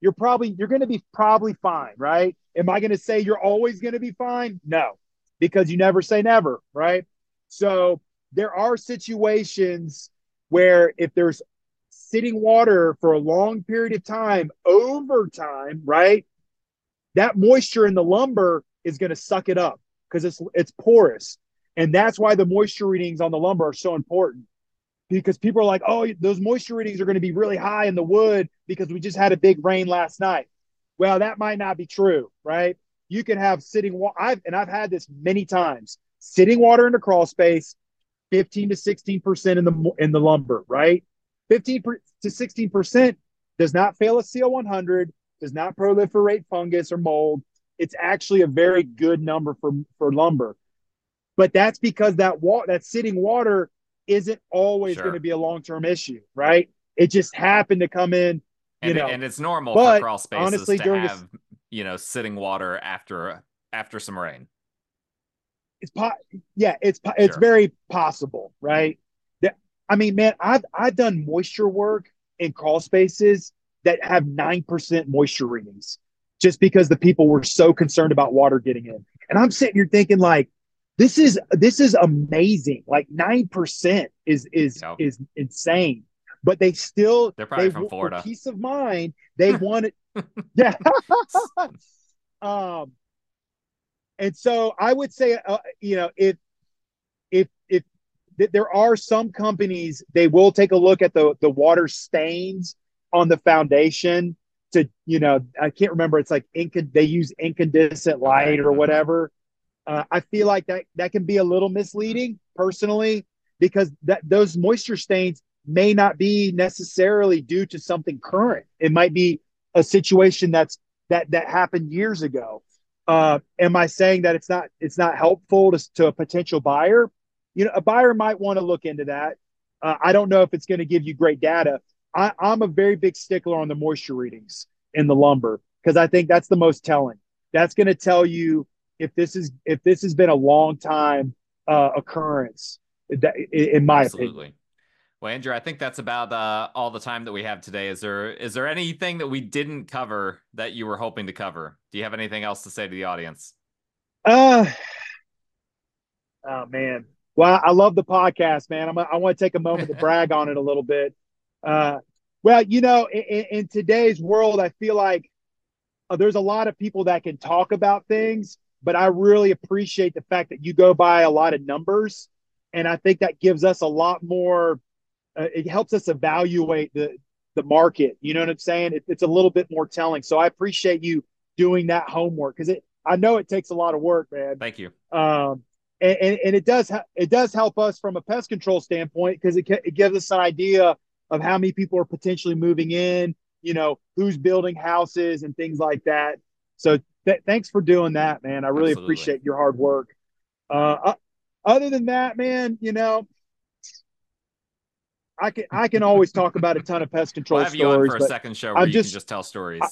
you're probably you're going to be probably fine, right? Am I going to say you're always going to be fine? No, because you never say never, right? So there are situations where if there's sitting water for a long period of time over time, right? That moisture in the lumber is going to suck it up because it's it's porous. And that's why the moisture readings on the lumber are so important because people are like, oh, those moisture readings are going to be really high in the wood because we just had a big rain last night. Well, that might not be true, right? You can have sitting water. I've and I've had this many times. Sitting water in the crawl space, 15 to 16 percent in the in the lumber, right? 15 to 16 percent does not fail a CL 100, does not proliferate fungus or mold. It's actually a very good number for for lumber, but that's because that water, that sitting water, isn't always sure. going to be a long term issue, right? It just happened to come in, you and, know. And it's normal but, for crawl spaces honestly, to have, this, you know, sitting water after after some rain. It's po- yeah, it's po- it's sure. very possible, right? I mean, man, I've I've done moisture work in crawl spaces that have nine percent moisture readings, just because the people were so concerned about water getting in. And I'm sitting here thinking, like, this is this is amazing. Like nine percent is is is insane. But they still they're probably they, from Florida. peace of mind, they [laughs] want it. yeah. [laughs] um, and so I would say, uh, you know, if if if there are some companies they will take a look at the the water stains on the foundation to you know I can't remember it's like inc- they use incandescent light or whatever. Uh, I feel like that that can be a little misleading personally because that those moisture stains may not be necessarily due to something current. It might be a situation that's that that happened years ago. Uh, am I saying that it's not it's not helpful to, to a potential buyer? You know, a buyer might want to look into that. Uh, I don't know if it's going to give you great data. I, I'm a very big stickler on the moisture readings in the lumber because I think that's the most telling. That's going to tell you if this is if this has been a long time uh, occurrence. In my Absolutely. opinion. Well, Andrew, I think that's about uh, all the time that we have today. Is there is there anything that we didn't cover that you were hoping to cover? Do you have anything else to say to the audience? Uh, oh man. Well, I love the podcast, man. I'm, I want to take a moment to [laughs] brag on it a little bit. Uh, well, you know, in, in today's world, I feel like uh, there's a lot of people that can talk about things, but I really appreciate the fact that you go by a lot of numbers, and I think that gives us a lot more uh, it helps us evaluate the the market. You know what I'm saying? It, it's a little bit more telling. So I appreciate you doing that homework because it. I know it takes a lot of work, man. Thank you. Um, and, and, and it does it does help us from a pest control standpoint because it it gives us an idea of how many people are potentially moving in. You know, who's building houses and things like that. So th- thanks for doing that, man. I really Absolutely. appreciate your hard work. Uh, other than that, man, you know, I can I can always talk about a ton of pest control we'll have stories. You on for a second show where I'm you just, can just tell stories. I,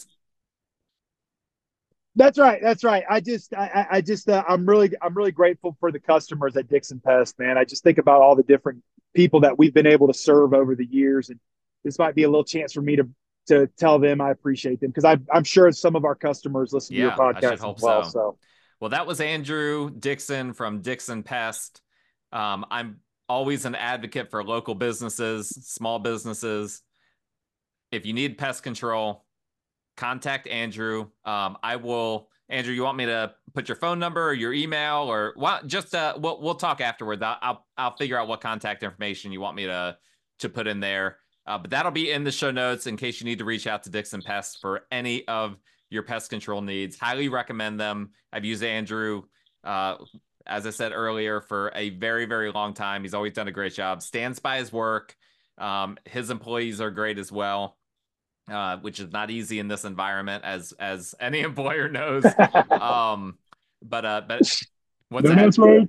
that's right. That's right. I just, I, I just, uh, I'm really, I'm really grateful for the customers at Dixon Pest, man. I just think about all the different people that we've been able to serve over the years, and this might be a little chance for me to to tell them I appreciate them because I'm sure some of our customers listen yeah, to your podcast as well. So. so. well, that was Andrew Dixon from Dixon Pest. Um, I'm always an advocate for local businesses, small businesses. If you need pest control, contact Andrew. Um, I will. Andrew, you want me to put your phone number or your email or what? Just uh, we'll we'll talk afterwards. I'll, I'll I'll figure out what contact information you want me to to put in there. Uh, but that'll be in the show notes in case you need to reach out to Dixon Pest for any of your pest control needs. Highly recommend them. I've used Andrew uh, as I said earlier, for a very, very long time. He's always done a great job, stands by his work. Um, his employees are great as well, uh, which is not easy in this environment, as as any [laughs] employer knows. [laughs] um, but uh, but [laughs] what's no, that?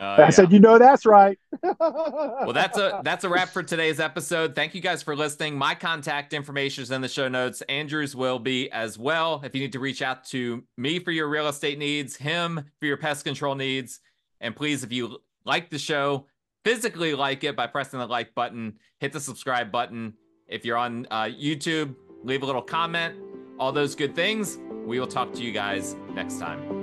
Uh, I yeah. said, you know, that's right. [laughs] well, that's a [laughs] that's a wrap for today's episode. Thank you guys for listening. My contact information is in the show notes. Andrew's will be as well. If you need to reach out to me for your real estate needs, him for your pest control needs, and please, if you like the show, physically like it by pressing the like button, hit the subscribe button. If you're on uh, YouTube, leave a little comment. All those good things. We will talk to you guys next time.